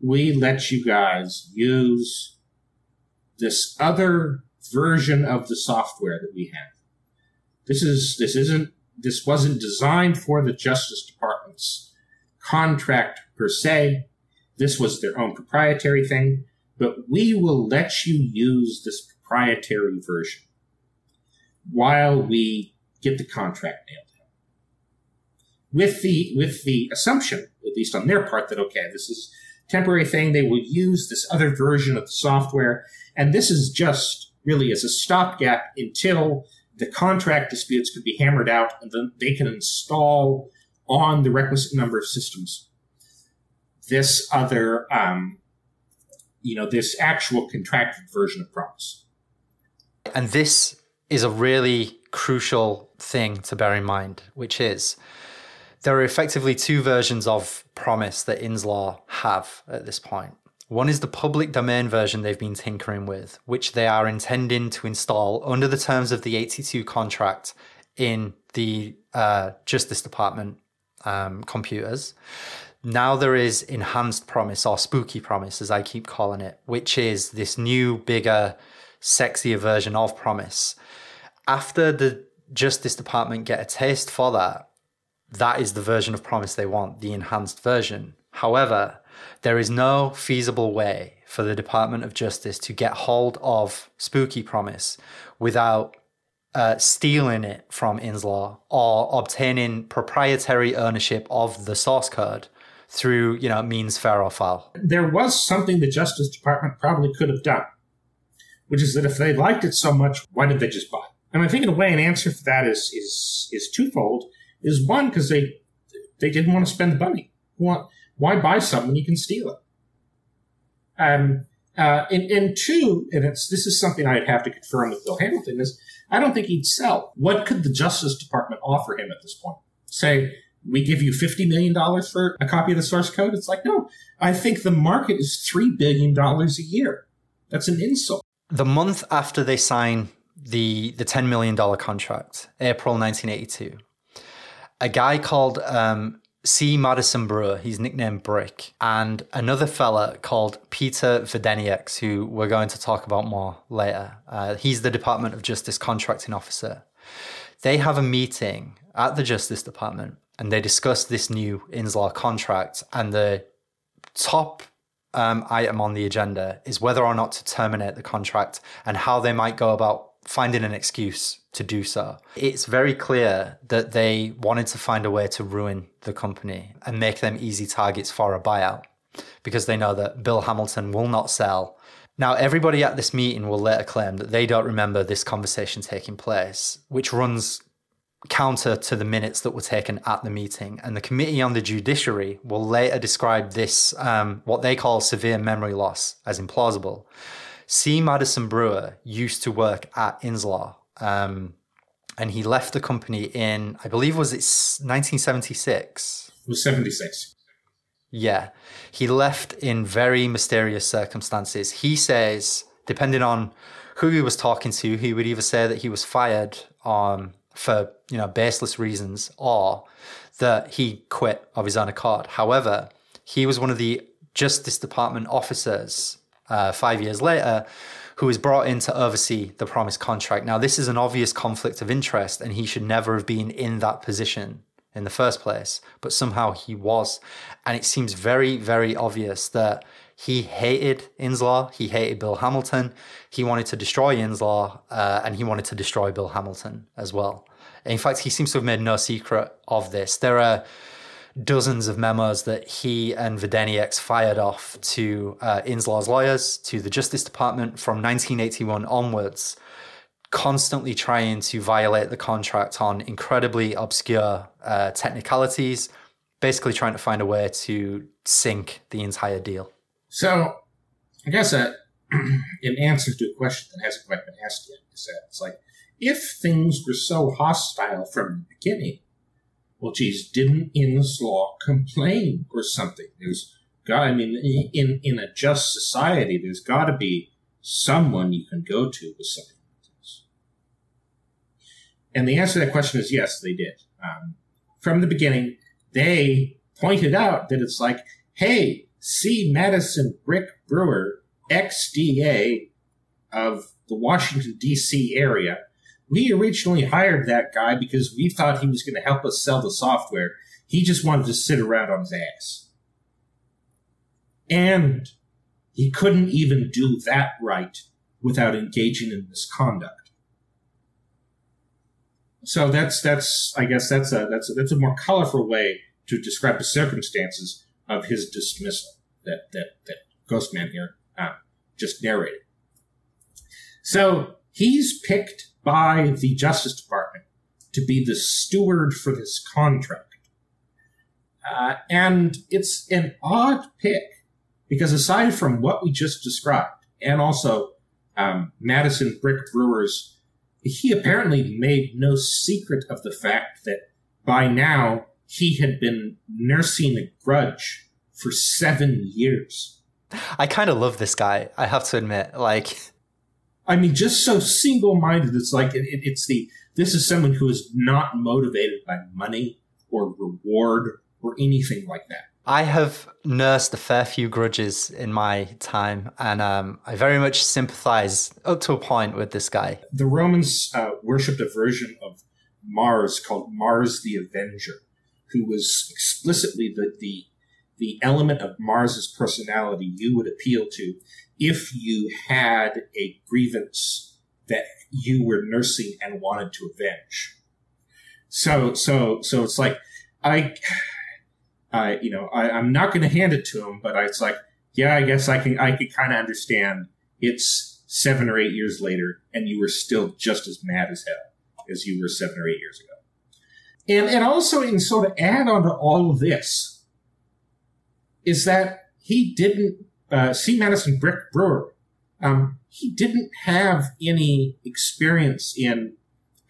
we let you guys use this other version of the software that we have. This is this isn't this wasn't designed for the Justice Department's contract per se. This was their own proprietary thing, but we will let you use this proprietary version while we get the contract nailed down. With the with the assumption, at least on their part, that okay, this is temporary thing. They will use this other version of the software. And this is just really as a stopgap until the contract disputes could be hammered out and then they can install on the requisite number of systems this other, um, you know, this actual contracted version of PROMIS. And this is a really crucial thing to bear in mind, which is there are effectively two versions of PROMIS that Inslaw have at this point. One is the public domain version they've been tinkering with, which they are intending to install under the terms of the 82 contract in the uh, Justice Department um, computers. Now there is enhanced PROMIS or spooky PROMIS, as I keep calling it, which is this new, bigger, sexier version of PROMIS. After the Justice Department get a taste for that, that is the version of PROMIS they want, the enhanced version. However, there is no feasible way for the Department of Justice to get hold of Spooky PROMIS without uh, stealing it from Inslaw or obtaining proprietary ownership of the source code through, you know, means fair or foul. There was something the Justice Department probably could have done, which is that if they liked it so much, why did they just buy? And I think in a way, an answer for that is is is twofold is one because they they didn't want to spend the money. Why, why buy something when you can steal it? Um, uh, and, and two, and it's this is something I'd have to confirm with Bill Hamilton is I don't think he'd sell. What could the Justice Department offer him at this point? Say we give you fifty million dollars for a copy of the source code. It's like no, I think the market is three billion dollars a year. That's an insult. The month after they sign the the ten million dollar contract, April nineteen eighty two, a guy called um, C. Madison Brewer, he's nicknamed Brick, and another fella called Peter Videnieks, who we're going to talk about more later. Uh, he's the Department of Justice contracting officer. They have a meeting at the Justice Department and they discuss this new Inslaw contract. And the top um, item on the agenda is whether or not to terminate the contract and how they might go about finding an excuse to do so. It's very clear that they wanted to find a way to ruin the company and make them easy targets for a buyout because they know that Bill Hamilton will not sell. Now, everybody at this meeting will later claim that they don't remember this conversation taking place, which runs counter to the minutes that were taken at the meeting. And the Committee on the Judiciary will later describe this, um, what they call severe memory loss, as implausible. C. Madison Brewer used to work at Inslaw, um, and he left the company in, I believe, was it 1976? It was 76. Yeah. He left in very mysterious circumstances. He says, depending on who he was talking to, he would either say that he was fired um, for, you know, baseless reasons or that he quit of his own accord. However, he was one of the Justice Department officers uh, five years later who was brought in to oversee the promised contract. Now, this is an obvious conflict of interest, and he should never have been in that position in the first place, but somehow he was. And it seems very, very obvious that he hated Inslaw, he hated Bill Hamilton, he wanted to destroy Inslaw, uh, and he wanted to destroy Bill Hamilton as well. In fact, he seems to have made no secret of this. There are dozens of memos that he and Videnieks fired off to uh, Inslaw's lawyers, to the Justice Department from 1981 onwards, constantly trying to violate the contract on incredibly obscure uh, technicalities, basically trying to find a way to sink the entire deal. So, I guess that *clears throat* in answer to a question that hasn't quite been asked yet, is that it's like if things were so hostile from the beginning, well, geez, didn't Inslaw complain or something? There's got, I mean, in in a just society, there's got to be someone you can go to with something like this. And the answer to that question is yes, they did. Um, from the beginning, they pointed out that it's like, hey, C. Madison Brick Brewer, XDA of the Washington, D.C. area, we originally hired that guy because we thought he was going to help us sell the software. He just wanted to sit around on his ass. And he couldn't even do that right without engaging in misconduct. So that's that's I guess that's a that's a, that's a more colorful way to describe the circumstances of his dismissal that that that Ghostman here uh, just narrated. So he's picked by the Justice Department to be the steward for this contract. Uh, and it's an odd pick because aside from what we just described, and also um, Madison Brick Brewers, he apparently made no secret of the fact that by now he had been nursing a grudge for seven years. I kind of love this guy, I have to admit. Like, I mean, just so single-minded. It's like it, it's the this is someone who is not motivated by money or reward or anything like that. I have nursed a fair few grudges in my time, and um, I very much sympathize up to a point with this guy. The Romans uh, worshipped a version of Mars called Mars the Avenger, who was explicitly the the the element of Mars's personality you would appeal to if you had a grievance that you were nursing and wanted to avenge. So, so, so it's like, I, I, you know, I, I'm not going to hand it to him, but I, it's like, yeah, I guess I can, I can kind of understand. It's seven or eight years later, and you were still just as mad as hell as you were seven or eight years ago. And, and also, in sort of add on to all of this, is that he didn't uh, C. Madison Brick Brewer, um, he didn't have any experience in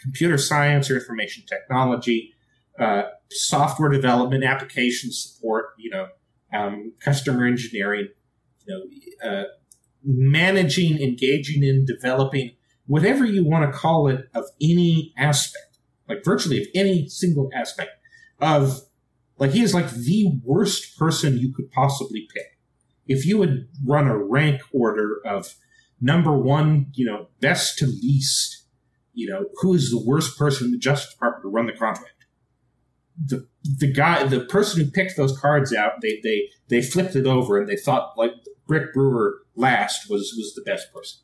computer science or information technology, uh, software development, application support, you know, um, customer engineering, you know, uh, managing, engaging in, developing, whatever you want to call it, of any aspect, like virtually of any single aspect of, like he is like the worst person you could possibly pick if you would run a rank order of number one, you know, best to least, you know, who is the worst person in the Justice Department to run the contract? The the guy, the person who picked those cards out, they they they flipped it over and they thought like Brick Brewer last was was the best person.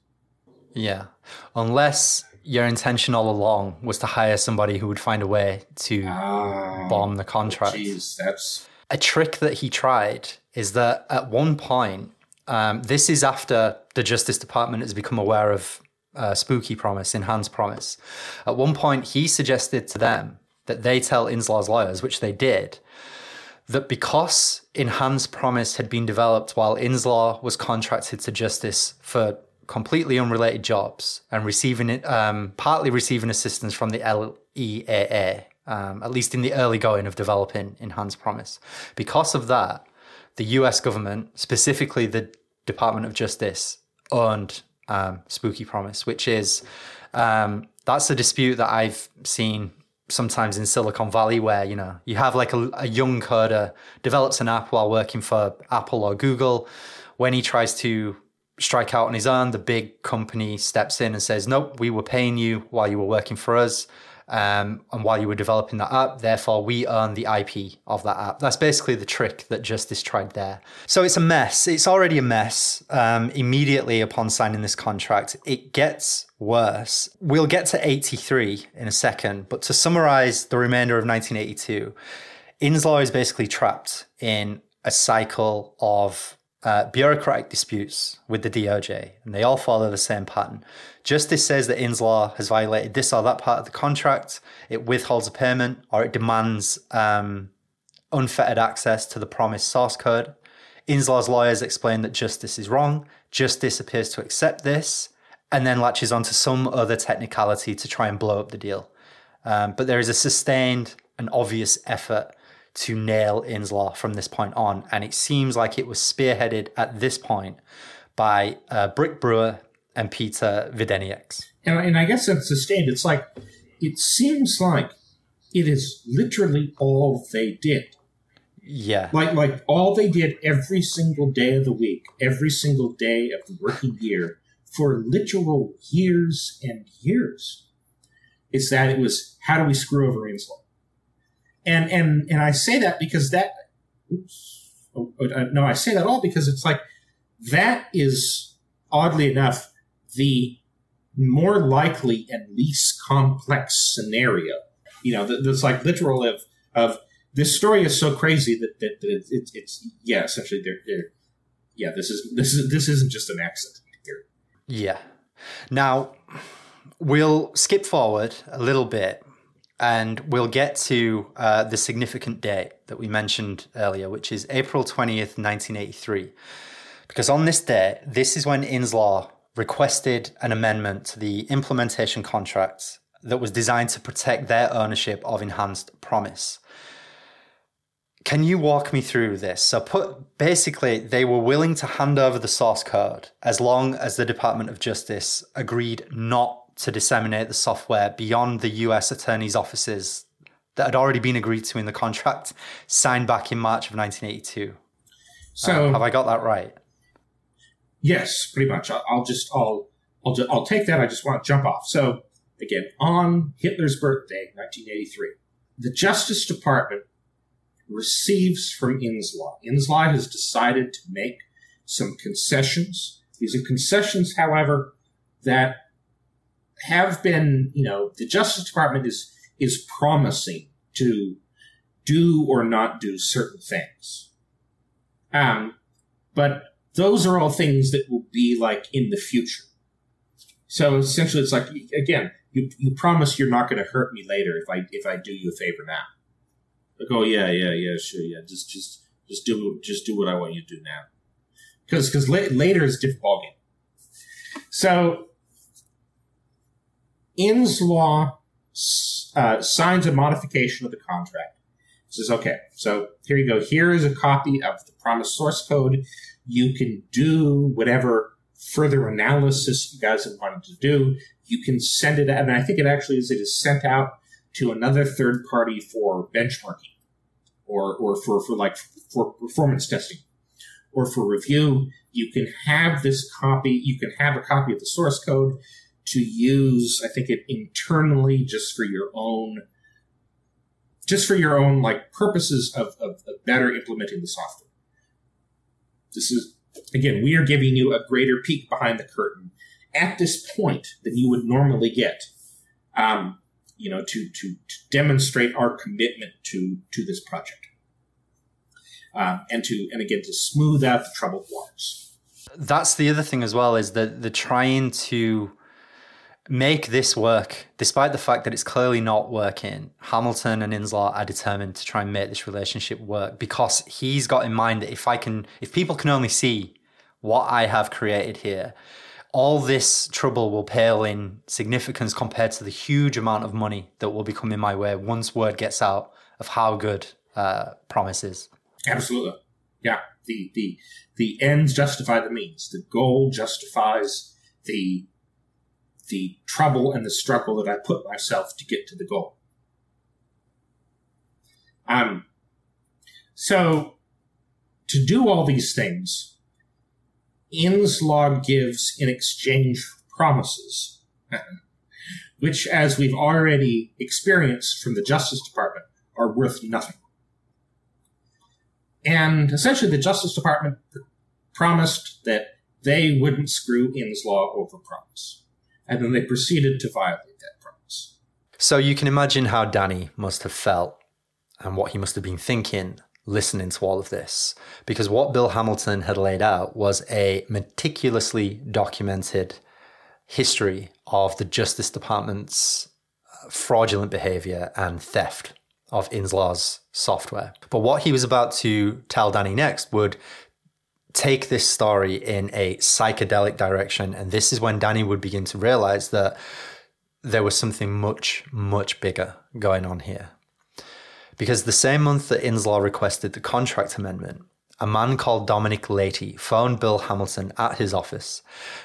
Yeah, unless your intention all along was to hire somebody who would find a way to Ah, bomb the contract. Jeez, that's a trick that he tried is that at one point, um, this is after the Justice Department has become aware of uh, Spooky PROMIS, Enhanced PROMIS. At one point, he suggested to them that they tell Inslaw's lawyers, which they did, that because Enhanced PROMIS had been developed while Inslaw was contracted to Justice for completely unrelated jobs and receiving it, um, partly receiving assistance from the LEAA, um, at least in the early going of developing Enhanced PROMIS. Because of that, the US government, specifically the Department of Justice, owned um, Spooky PROMIS, which is um, that's a dispute that I've seen sometimes in Silicon Valley where you know you have like a, a young coder develops an app while working for Apple or Google. When he tries to strike out on his own, the big company steps in and says, "Nope, we were paying you while you were working for us." Um, and while you were developing that app, therefore we own the IP of that app. That's basically the trick that Justice tried there. So it's a mess. It's already a mess. Um, immediately upon signing this contract, it gets worse. We'll get to 83 in a second, but to summarize the remainder of 1982, Inslaw is basically trapped in a cycle of uh, bureaucratic disputes with the DOJ, and they all follow the same pattern. Justice says that Inslaw has violated this or that part of the contract, it withholds a payment, or it demands um, unfettered access to the promised source code. Inslaw's lawyers explain that Justice is wrong. Justice appears to accept this and then latches onto some other technicality to try and blow up the deal. Um, but there is a sustained and obvious effort to nail Inslaw from this point on. And it seems like it was spearheaded at this point by uh, Brick Brewer and Peter Videnieks. And, and I guess that's sustained. It's like, it seems like it is literally all they did. Yeah. Like, like all they did every single day of the week, every single day of the working year for literal years and years is that it was how do we screw over Inslaw? And and and I say that because that oops, oh, uh, no, I say that all because it's like that is oddly enough the more likely and least complex scenario. You know, that's like literal of of this story is so crazy that that, that it's, it's, it's yeah essentially they're, they're yeah this is this is this isn't just an accident here. Yeah. Now we'll skip forward a little bit and we'll get to uh, the significant date that we mentioned earlier, which is April 20th, 1983. Because on this day, this is when Inslaw requested an amendment to the implementation contract that was designed to protect their ownership of Enhanced PROMIS. Can you walk me through this? So, put basically, they were willing to hand over the source code as long as the Department of Justice agreed not to disseminate the software beyond the US attorney's offices that had already been agreed to in the contract signed back in March of 1982. So uh, have I got that right? Yes, pretty much. I'll, I'll just I'll I'll just, I'll take that. I just want to jump off. So again, on Hitler's birthday, 1983, the Justice Department receives from Inslaw. Inslaw has decided to make some concessions. These are concessions, however, that have been, you know, the Justice Department is is promising to do or not do certain things. Um, but those are all things that will be like in the future. So essentially, it's like again, you you promise you're not going to hurt me later if I if I do you a favor now. Like, oh yeah, yeah, yeah, sure, yeah, just just just do just do what I want you to do now, because because la- later is different ballgame. So Inslaw uh, signs a modification of the contract. says, okay, so here you go. Here is a copy of the promised source code. You can do whatever further analysis you guys have wanted to do. You can send it, and I think it actually is, it is sent out to another third party for benchmarking or, or for, for like for performance testing or for review. You can have this copy, you can have a copy of the source code to use, I think it internally just for your own, just for your own like purposes of, of, of better implementing the software. This is, again, we are giving you a greater peek behind the curtain at this point than you would normally get. Um, you know, to, to, to demonstrate our commitment to, to this project. Um, and to, and again, to smooth out the troubled waters. That's the other thing as well is that the trying to make this work, despite the fact that it's clearly not working. Hamilton and Inslaw are determined to try and make this relationship work because he's got in mind that if I can, if people can only see what I have created here, all this trouble will pale in significance compared to the huge amount of money that will be coming my way once word gets out of how good uh, PROMIS is. Absolutely. Yeah. The the the ends justify the means. The goal justifies the the trouble and the struggle that I put myself to get to the goal. Um, so to do all these things, Inslaw gives in exchange promises, *laughs* which, as we've already experienced from the Justice Department, are worth nothing. And essentially, the Justice Department promised that they wouldn't screw Inslaw over promise. And then they proceeded to violate that promise. So you can imagine how Danny must have felt and what he must have been thinking listening to all of this. Because what Bill Hamilton had laid out was a meticulously documented history of the Justice Department's uh, fraudulent behavior and theft of Inslaw's software. But what he was about to tell Danny next would take this story in a psychedelic direction. And this is when Danny would begin to realize that there was something much, much bigger going on here. Because the same month that Inslaw requested the contract amendment, a man called Dominic Leahy phoned Bill Hamilton at his office.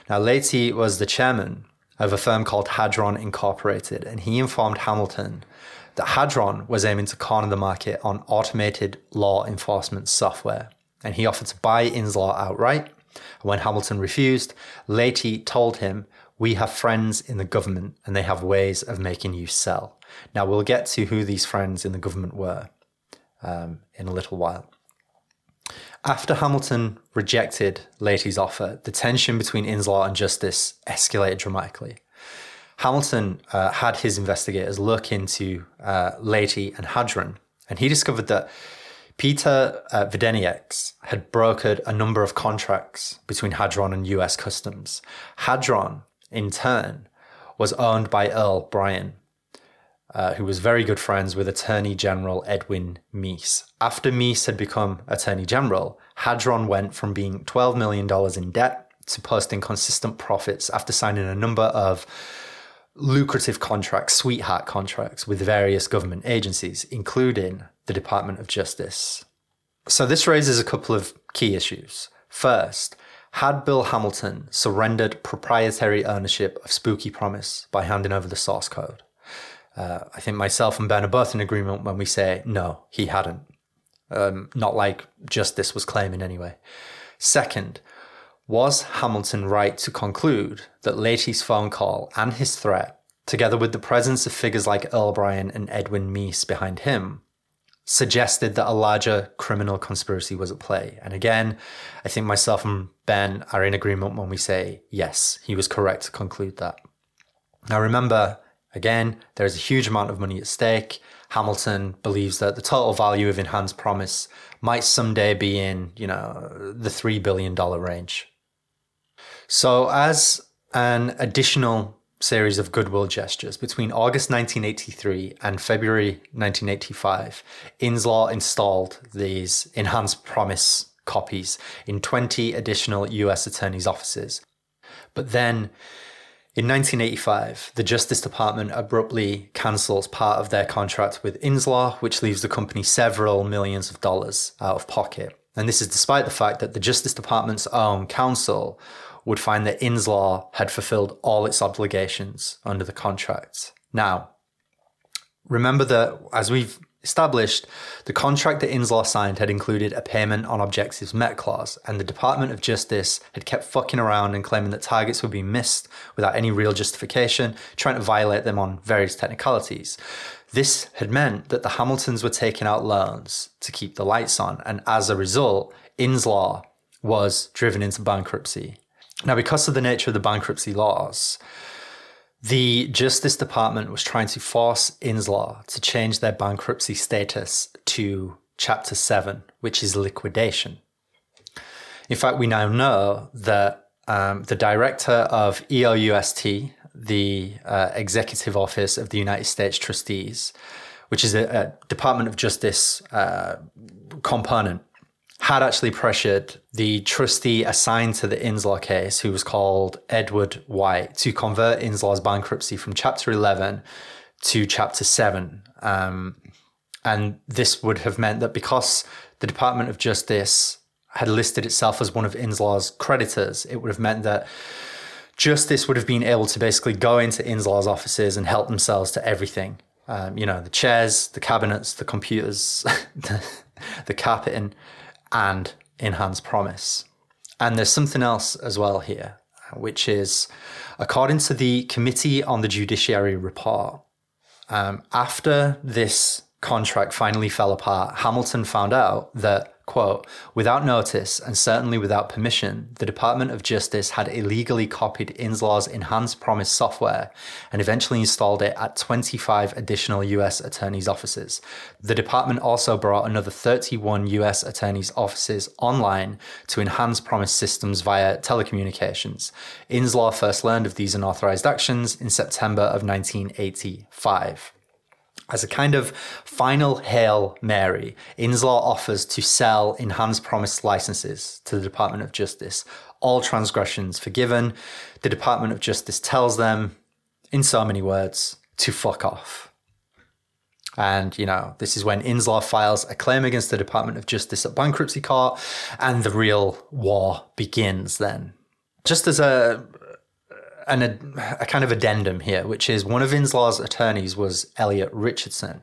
Now, Leahy was the chairman of a firm called Hadron Incorporated, and he informed Hamilton that Hadron was aiming to corner the market on automated law enforcement software, and he offered to buy Inslaw outright. When Hamilton refused, Leahy told him, We have friends in the government, and they have ways of making you sell. Now, we'll get to who these friends in the government were um, in a little while. After Hamilton rejected Leahy's offer, the tension between Inslaw and Justice escalated dramatically. Hamilton uh, had his investigators look into uh, and Hadron, and he discovered that Peter uh, had brokered a number of contracts between Hadron and US Customs. Hadron, in turn, was owned by Earl Brian, uh, who was very good friends with Attorney General Edwin Meese. After Meese had become Attorney General, Hadron went from being $12 million in debt to posting consistent profits after signing a number of lucrative contracts, sweetheart contracts with various government agencies, including the Department of Justice. So this raises a couple of key issues. First, had Bill Hamilton surrendered proprietary ownership of Spooky PROMIS by handing over the source code? Uh, I think myself and Ben are both in agreement when we say no, he hadn't. Um, not like justice was claiming anyway. Second, was Hamilton right to conclude that Leahy's phone call and his threat, together with the presence of figures like Earl Brian and Edwin Meese behind him, suggested that a larger criminal conspiracy was at play? And again, I think myself and Ben are in agreement when we say yes, he was correct to conclude that. Now remember, Again, there is a huge amount of money at stake. Hamilton believes that the total value of Enhanced PROMIS might someday be in, you know, the $3 billion range. So, as an additional series of goodwill gestures between August 1983 and February 1985, Inslaw installed these Enhanced PROMIS copies in 20 additional US attorneys' offices. But then in 1985, the Justice Department abruptly cancels part of their contract with Inslaw, which leaves the company several millions of dollars out of pocket. And this is despite the fact that the Justice Department's own counsel would find that Inslaw had fulfilled all its obligations under the contract. Now, remember that as we've established, the contract that Inslaw signed had included a payment on objectives met clause, and the Department of Justice had kept fucking around and claiming that targets were being missed without any real justification, trying to violate them on various technicalities. This had meant that the Hamiltons were taking out loans to keep the lights on, and as a result, Inslaw was driven into bankruptcy. Now, because of the nature of the bankruptcy laws, the Justice Department was trying to force Inslaw to change their bankruptcy status to Chapter 7, which is liquidation. In fact, we now know that um, the director of EOUST, the uh, Executive Office of the United States Trustees, which is a, a Department of Justice uh, component had actually pressured the trustee assigned to the Inslaw case, who was called Edward White, to convert Inslaw's bankruptcy from Chapter 11 to Chapter 7. Um, and this would have meant that because the Department of Justice had listed itself as one of Inslaw's creditors, it would have meant that Justice would have been able to basically go into Inslaw's offices and help themselves to everything. Um, you know, the chairs, the cabinets, the computers, *laughs* the, the carpeting, and enhance PROMIS. And there's something else as well here, which is according to the Committee on the Judiciary report, um, after this contract finally fell apart, Hamilton found out that quote, without notice and certainly without permission, the Department of Justice had illegally copied Inslaw's enhanced PROMIS software and eventually installed it at 25 additional US attorneys' offices. The department also brought another 31 US attorneys' offices online to enhance PROMIS systems via telecommunications. Inslaw first learned of these unauthorized actions in September of 1985. As a kind of final Hail Mary, Inslaw offers to sell enhanced PROMIS licenses to the Department of Justice. All transgressions forgiven. The Department of Justice tells them, in so many words, to fuck off. And, you know, this is when Inslaw files a claim against the Department of Justice at bankruptcy court, and the real war begins then. Just as a an, a, kind of addendum here, which is one of Inslaw's attorneys was Elliot Richardson.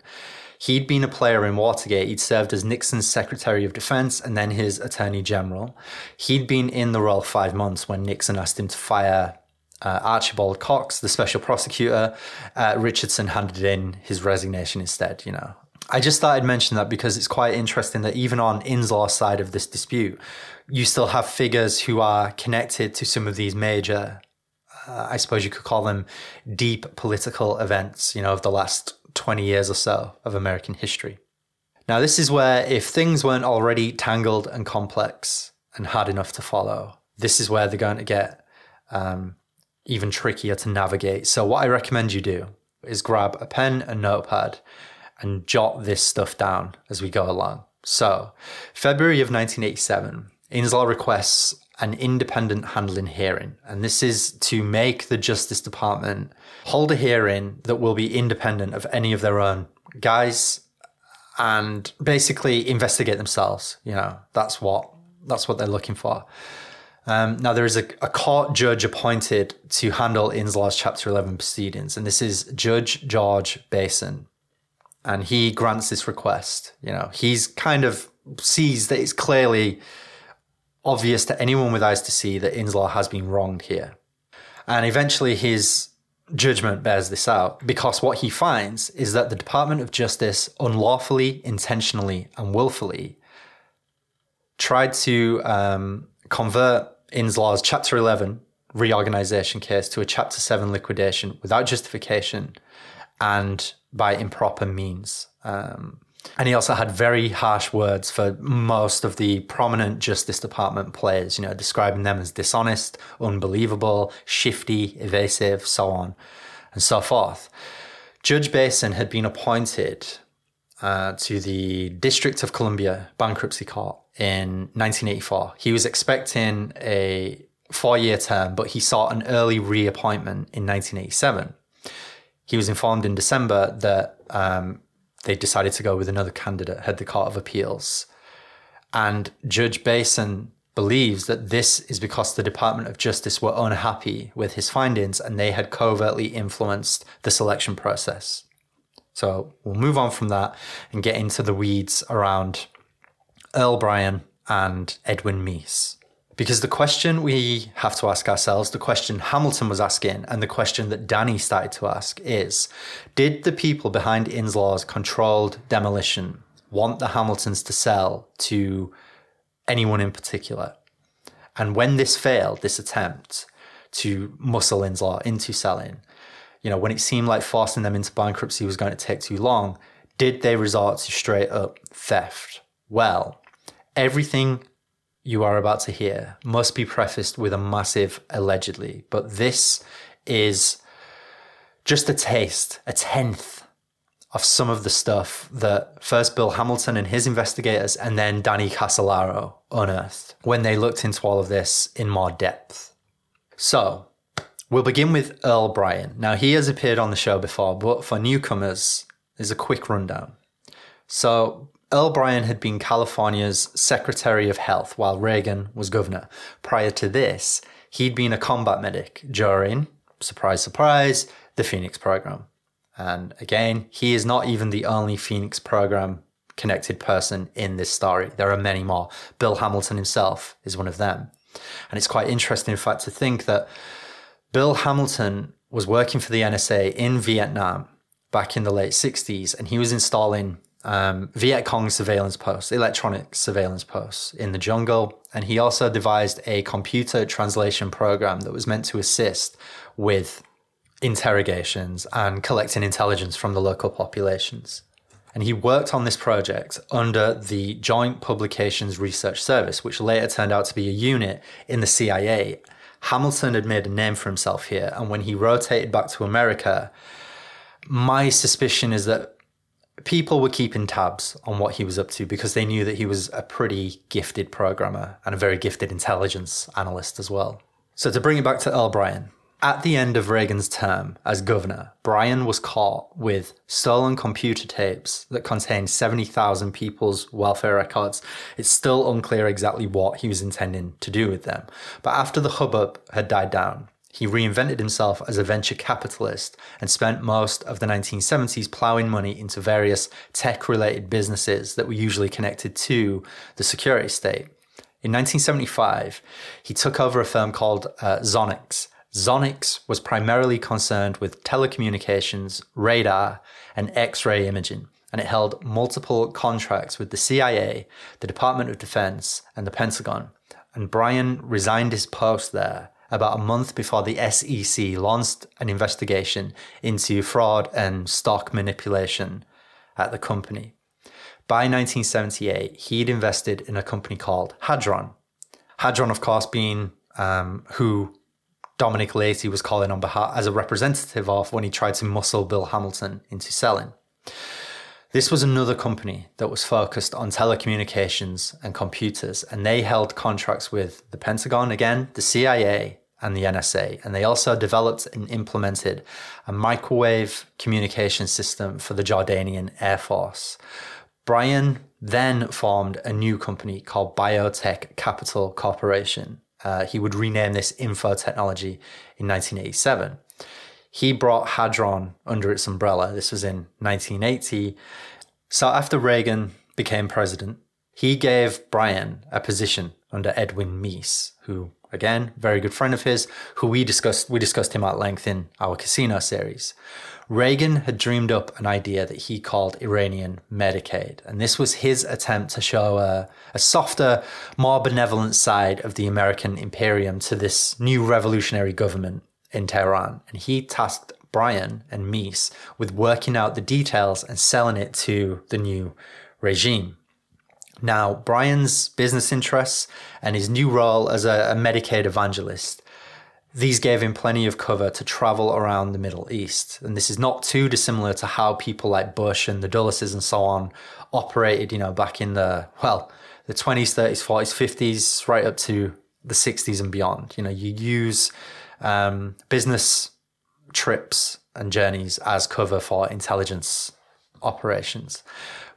He'd been a player in Watergate. He'd served as Nixon's Secretary of Defense and then his Attorney General. He'd been in the role five months when Nixon asked him to fire uh, Archibald Cox, the special prosecutor. Uh, Richardson handed in his resignation instead, you know. I just thought I'd mention that because it's quite interesting that even on Inslaw's side of this dispute, you still have figures who are connected to some of these major uh, I suppose you could call them deep political events, you know, of the last 20 years or so of American history. Now, this is where, if things weren't already tangled and complex and hard enough to follow, this is where they're going to get um, even trickier to navigate. So, what I recommend you do is grab a pen and notepad and jot this stuff down as we go along. So, February of 1987, Inslaw requests an independent handling hearing. And this is to make the Justice Department hold a hearing that will be independent of any of their own guys and basically investigate themselves. You know, that's what that's what they're looking for. Um, now, there is a, a, court judge appointed to handle Inslaw's Chapter 11 proceedings, and this is Judge George Bason. And he grants this request. You know, he's kind of sees that it's clearly obvious to anyone with eyes to see that Inslaw has been wronged here. And eventually his judgment bears this out because what he finds is that the Department of Justice unlawfully, intentionally, and willfully tried to um, convert Inslaw's Chapter 11 reorganization case to a Chapter 7 liquidation without justification and by improper means. Um, and he also had very harsh words for most of the prominent Justice Department players, you know, describing them as dishonest, unbelievable, shifty, evasive, so on and so forth. Judge Bason had been appointed uh, to the District of Columbia Bankruptcy Court in 1984. He was expecting a four year term, but he sought an early reappointment in 1987. He was informed in December that um, they decided to go with another candidate, head the Court of Appeals. And Judge Bason believes that this is because the Department of Justice were unhappy with his findings and they had covertly influenced the selection process. So we'll move on from that and get into the weeds around Earl Brian and Edwin Meese. Because the question we have to ask ourselves, the question Hamilton was asking, and the question that Danny started to ask is Did the people behind Inslaw's controlled demolition want the Hamiltons to sell to anyone in particular? And when this failed, this attempt to muscle Inslaw into selling, you know, when it seemed like forcing them into bankruptcy was going to take too long, did they resort to straight up theft? Well, everything you are about to hear must be prefaced with a massive allegedly, but this is just a taste, a tenth of some of the stuff that first Bill Hamilton and his investigators and then Danny Casolaro unearthed when they looked into all of this in more depth. So, we'll begin with Earl Brian. Now, he has appeared on the show before, but for newcomers, there's a quick rundown. So, Earl Brian had been California's Secretary of Health while Reagan was governor. Prior to this, he'd been a combat medic during, surprise, surprise, the Phoenix program. And again, he is not even the only Phoenix program connected person in this story. There are many more. Bill Hamilton himself is one of them. And it's quite interesting, in fact, to think that Bill Hamilton was working for the NSA in Vietnam back in the late 60s, and he was installing um, Viet Cong surveillance posts, electronic surveillance posts in the jungle. And he also devised a computer translation program that was meant to assist with interrogations and collecting intelligence from the local populations. And he worked on this project under the Joint Publications Research Service, which later turned out to be a unit in the CIA. Hamilton had made a name for himself here, and when he rotated back to America, my suspicion is that people were keeping tabs on what he was up to because they knew that he was a pretty gifted programmer and a very gifted intelligence analyst as well. So to bring it back to Earl Brian, at the end of Reagan's term as governor, Brian was caught with stolen computer tapes that contained 70,000 people's welfare records. It's still unclear exactly what he was intending to do with them. But after the hubbub had died down, he reinvented himself as a venture capitalist and spent most of the 1970s plowing money into various tech related businesses that were usually connected to the security state. In 1975, he took over a firm called uh, Xonics Xonics was primarily concerned with telecommunications, radar, and X ray imaging, and it held multiple contracts with the CIA, the Department of Defense, and the Pentagon. And Brian resigned his post there about a month before the SEC launched an investigation into fraud and stock manipulation at the company. By 1978, he'd invested in a company called Hadron. Hadron, of course, being um, who Dominic Lacy was calling on behalf as a representative of when he tried to muscle Bill Hamilton into selling. This was another company that was focused on telecommunications and computers, and they held contracts with the Pentagon again, the CIA, and the NSA. And they also developed and implemented a microwave communication system for the Jordanian Air Force. Brian then formed a new company called Biotech Capital Corporation, uh, he would rename this Info Technology in 1987. He brought Hadron under its umbrella. This was in 1980. So after Reagan became president, he gave Brian a position under Edwin Meese, who again, very good friend of his, who we discussed we discussed him at length in our casino series. Reagan had dreamed up an idea that he called Iranian Medicaid, and this was his attempt to show a, a softer, more benevolent side of the American imperium to this new revolutionary government in Tehran. And he tasked Brian and Meese with working out the details and selling it to the new regime. Now, Brian's business interests and his new role as a, a Medicaid evangelist these gave him plenty of cover to travel around the Middle East. And this is not too dissimilar to how people like Bush and the Dulleses and so on operated, you know, back in the, well, the 20s, 30s, 40s, 50s, right up to the 60s and beyond. You know, you use um, business trips and journeys as cover for intelligence operations.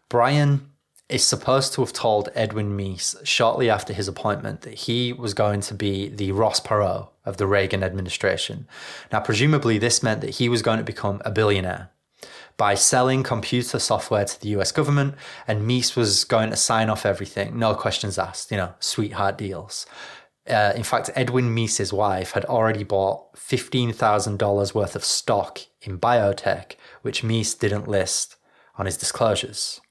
Brian is supposed to have told Edwin Meese shortly after his appointment that he was going to be the Ross Perot of the Reagan administration. Now, presumably, this meant that he was going to become a billionaire by selling computer software to the US government, and Meese was going to sign off everything, no questions asked, you know, sweetheart deals. Uh, in fact, Edwin Meese's wife had already bought $15,000 worth of stock in biotech, which Meese didn't list on his disclosures.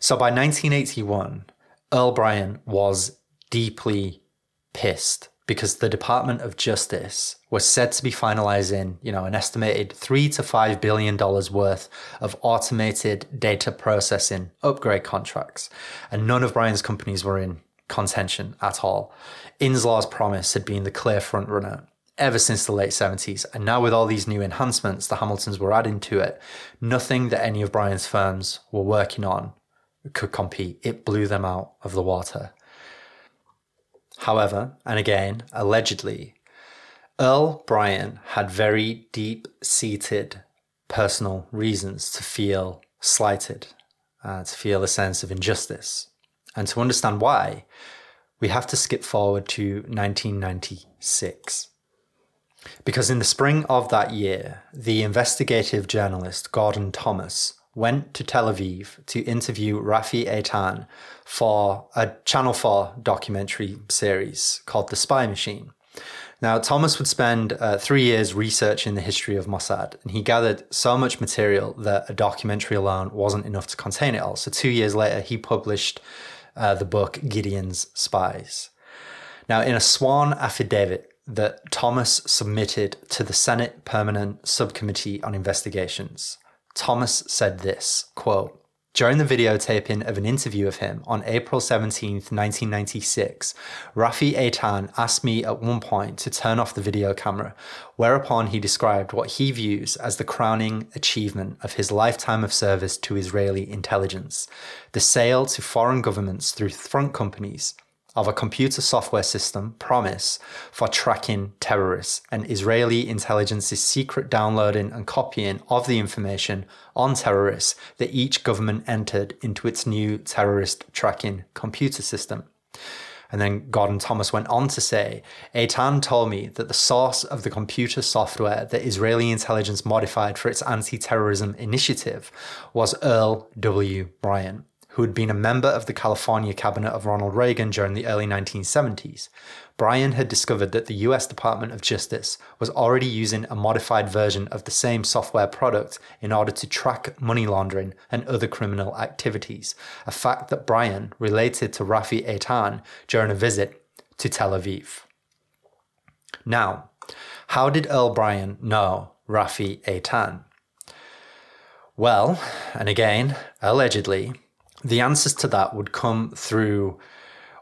So by 1981, Earl Brian was deeply pissed because the Department of Justice was said to be finalizing, you know, an estimated three to five billion dollars worth of automated data processing upgrade contracts, and none of Brian's companies were in contention at all. Inslaw's PROMIS had been the clear frontrunner ever since the late 70s, and now with all these new enhancements the Hamiltons were adding to it, nothing that any of Brian's firms were working on could compete. It blew them out of the water. However, and again, allegedly, Earl Brian had very deep seated personal reasons to feel slighted uh, to feel a sense of injustice. And to understand why, we have to skip forward to 1996. Because in the spring of that year, the investigative journalist Gordon Thomas went to Tel Aviv to interview Rafi Eitan for a Channel 4 documentary series called The Spy Machine. Now, Thomas would spend uh, three years researching the history of Mossad, and he gathered so much material that a documentary alone wasn't enough to contain it all. So, two years later, he published uh, the book Gideon's Spies. Now, in a sworn affidavit that Thomas submitted to the Senate Permanent Subcommittee on Investigations, Thomas said this quote, during the videotaping of an interview of him on April 17, 1996, Rafi Eitan asked me at one point to turn off the video camera, whereupon he described what he views as the crowning achievement of his lifetime of service to Israeli intelligence the sale to foreign governments through front companies of a computer software system, PROMIS, for tracking terrorists and Israeli intelligence's secret downloading and copying of the information on terrorists that each government entered into its new terrorist tracking computer system. And then Gordon Thomas went on to say, Eitan told me that the source of the computer software that Israeli intelligence modified for its anti terrorism initiative was Earl W. Brian who had been a member of the California cabinet of Ronald Reagan during the early 1970s. Brian had discovered that the US Department of Justice was already using a modified version of the same software product in order to track money laundering and other criminal activities, a fact that Brian related to Rafi Eitan during a visit to Tel Aviv. Now, how did Earl Brian know Rafi Eitan? Well, and again, allegedly, the answers to that would come through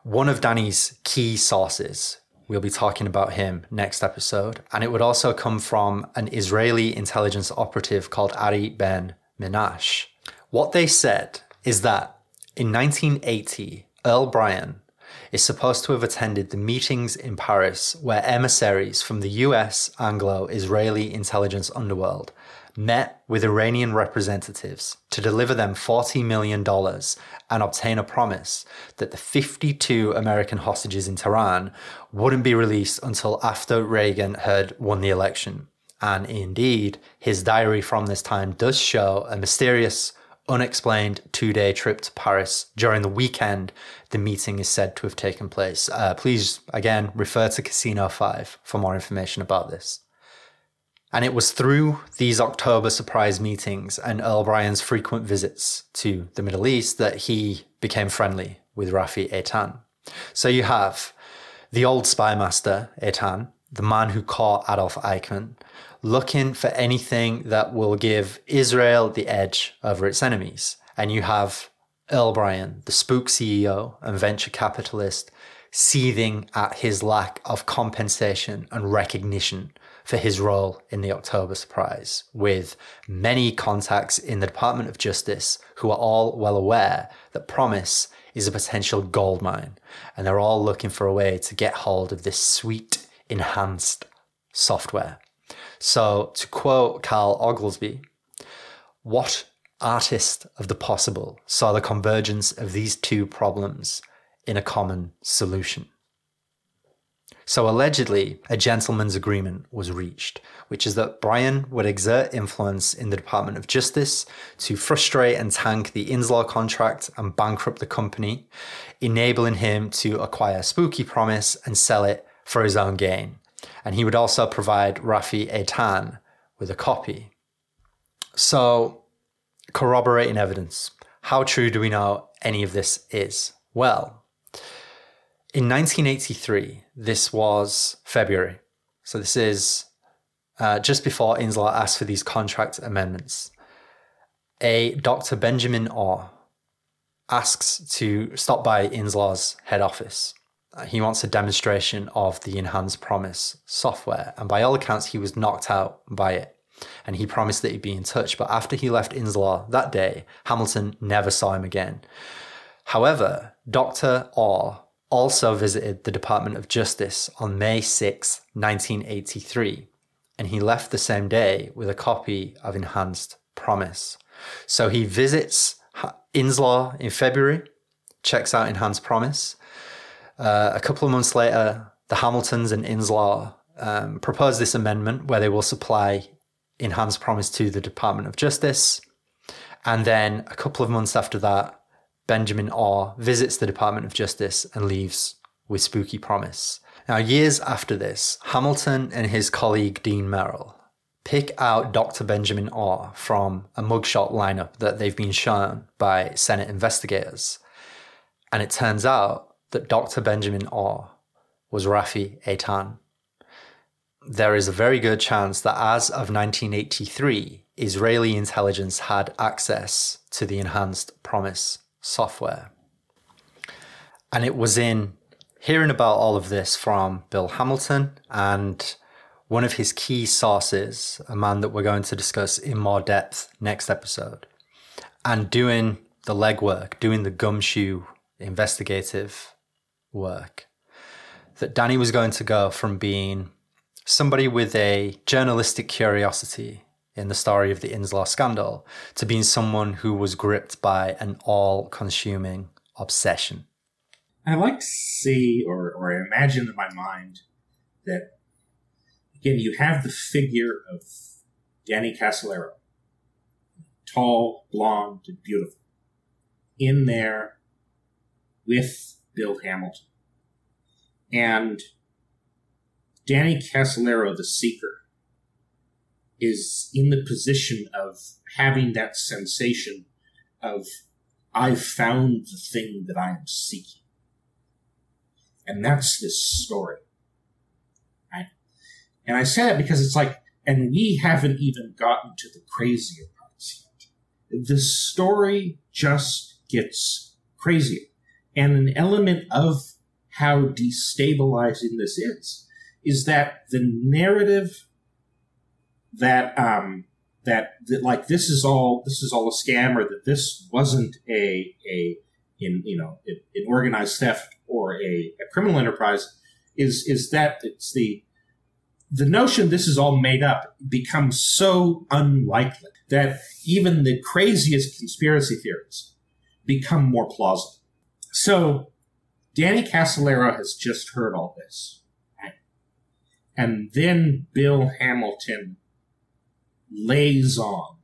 one of Danny's key sources. We'll be talking about him next episode. And it would also come from an Israeli intelligence operative called Ari Ben Menashe. What they said is that in 1980, Earl Brian is supposed to have attended the meetings in Paris where emissaries from the US Anglo Israeli intelligence underworld met with Iranian representatives to deliver them $40 million and obtain a promise that the 52 American hostages in Tehran wouldn't be released until after Reagan had won the election. And indeed, his diary from this time does show a mysterious, unexplained two day trip to Paris during the weekend the meeting is said to have taken place. Uh, please, again, refer to Casino 5 for more information about this. And it was through these October surprise meetings and Earl Brian's frequent visits to the Middle East that he became friendly with Rafi Eitan. So you have the old spy master, the man who caught Adolf Eichmann, looking for anything that will give Israel the edge over its enemies. And you have Earl Brian, the spook CEO and venture capitalist, seething at his lack of compensation and recognition for his role in the October surprise, with many contacts in the Department of Justice who are all well aware that PROMIS is a potential gold mine, and they're all looking for a way to get hold of this sweet, enhanced software. So, to quote Carl Oglesby, what artist of the possible saw the convergence of these two problems in a common solution? So allegedly, a gentleman's agreement was reached, which is that Brian would exert influence in the Department of Justice to frustrate and tank the Inslaw contract and bankrupt the company, enabling him to acquire Spooky PROMIS and sell it for his own gain. And he would also provide Rafi Eitan with a copy. So, corroborating evidence. How true do we know any of this is? Well, in 1983, this was February. So this is uh, just before Inslaw asked for these contract amendments. A Dr. Benjamin Orr asks to stop by Inslaw's head office. Uh, he wants a demonstration of the Enhanced PROMIS software, and by all accounts, he was knocked out by it. And he promised that he'd be in touch. But after he left Inslaw that day, Hamilton never saw him again. However, Dr. Orr also visited the Department of Justice on May 6, 1983, and he left the same day with a copy of Enhanced PROMIS. So he visits Inslaw in February checks out Enhanced PROMIS. Uh, a couple of months later, the Hamiltons and Inslaw um, propose this amendment where they will supply Enhanced PROMIS to the Department of Justice. And then a couple of months after that, Benjamin Orr visits the Department of Justice and leaves with Spooky PROMIS. Now, years after this, Hamilton and his colleague Dean Merrill pick out Dr. Benjamin Orr from a mugshot lineup that they've been shown by Senate investigators. And it turns out that Dr. Benjamin Orr was Rafi Eitan. There is a very good chance that as of 1983, Israeli intelligence had access to the enhanced PROMIS software. And it was in hearing about all of this from Bill Hamilton and one of his key sources, a man that we're going to discuss in more depth next episode, and doing the legwork, doing the gumshoe investigative work, that Danny was going to go from being somebody with a journalistic curiosity in the story of the Inslaw scandal to being someone who was gripped by an all consuming obsession. I like to see or, or imagine in my mind that again, you have the figure of Danny Casolaro, tall, blonde, and beautiful, in there with Bill Hamilton. And Danny Casolaro, the seeker, is in the position of having that sensation of, I've found the thing that I am seeking. And that's this story. And I say that because it's like, and we haven't even gotten to the crazier parts yet. The story just gets crazier. And an element of how destabilizing this is, is that the narrative that, um, that, that like this is all, this is all a scam or that this wasn't a, a, in, you know, an organized theft or a, a criminal enterprise is, is that it's the, the notion this is all made up becomes so unlikely that even the craziest conspiracy theories become more plausible. So Danny Casolaro has just heard all this. And then Bill Hamilton lays on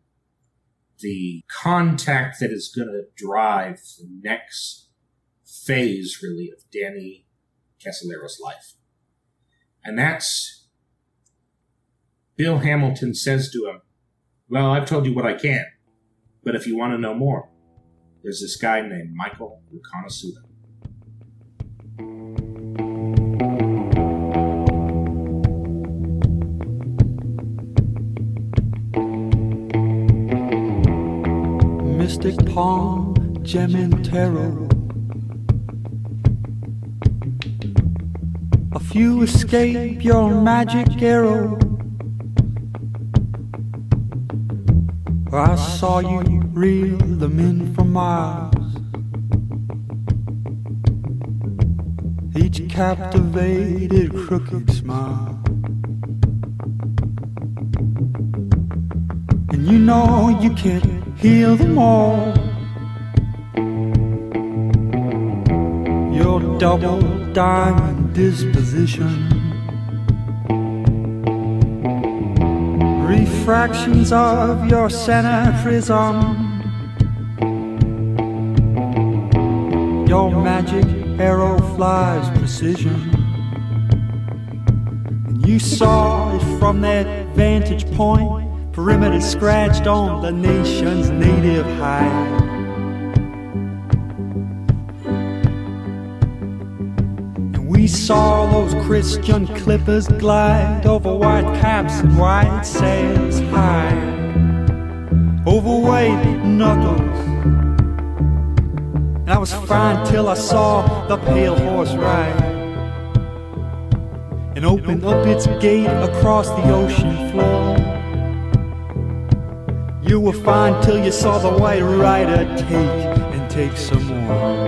the contact that is going to drive the next phase, really, of Danny Casolaro's life. And that's Bill Hamilton says to him, Well, I've told you what I can, but if you want to know more, there's this guy named Michael Riconosciuto. Mystic Palm, Tarot. A few escape your magic arrow. I saw you reel them in from Mars. Each captivated crooked smile. And you know you can't heal them all. Your double diamond disposition. refractions of your center prism. Your magic arrow flies precision. And you saw it from that vantage point, perimeter scratched on the nation's native hide. And we saw those Christian clippers glide over white caps and white sails high, over white knuckles. And I was fine till I saw the pale horse ride and open up its gate across the ocean floor. You were fine till you saw the white rider take and take some more.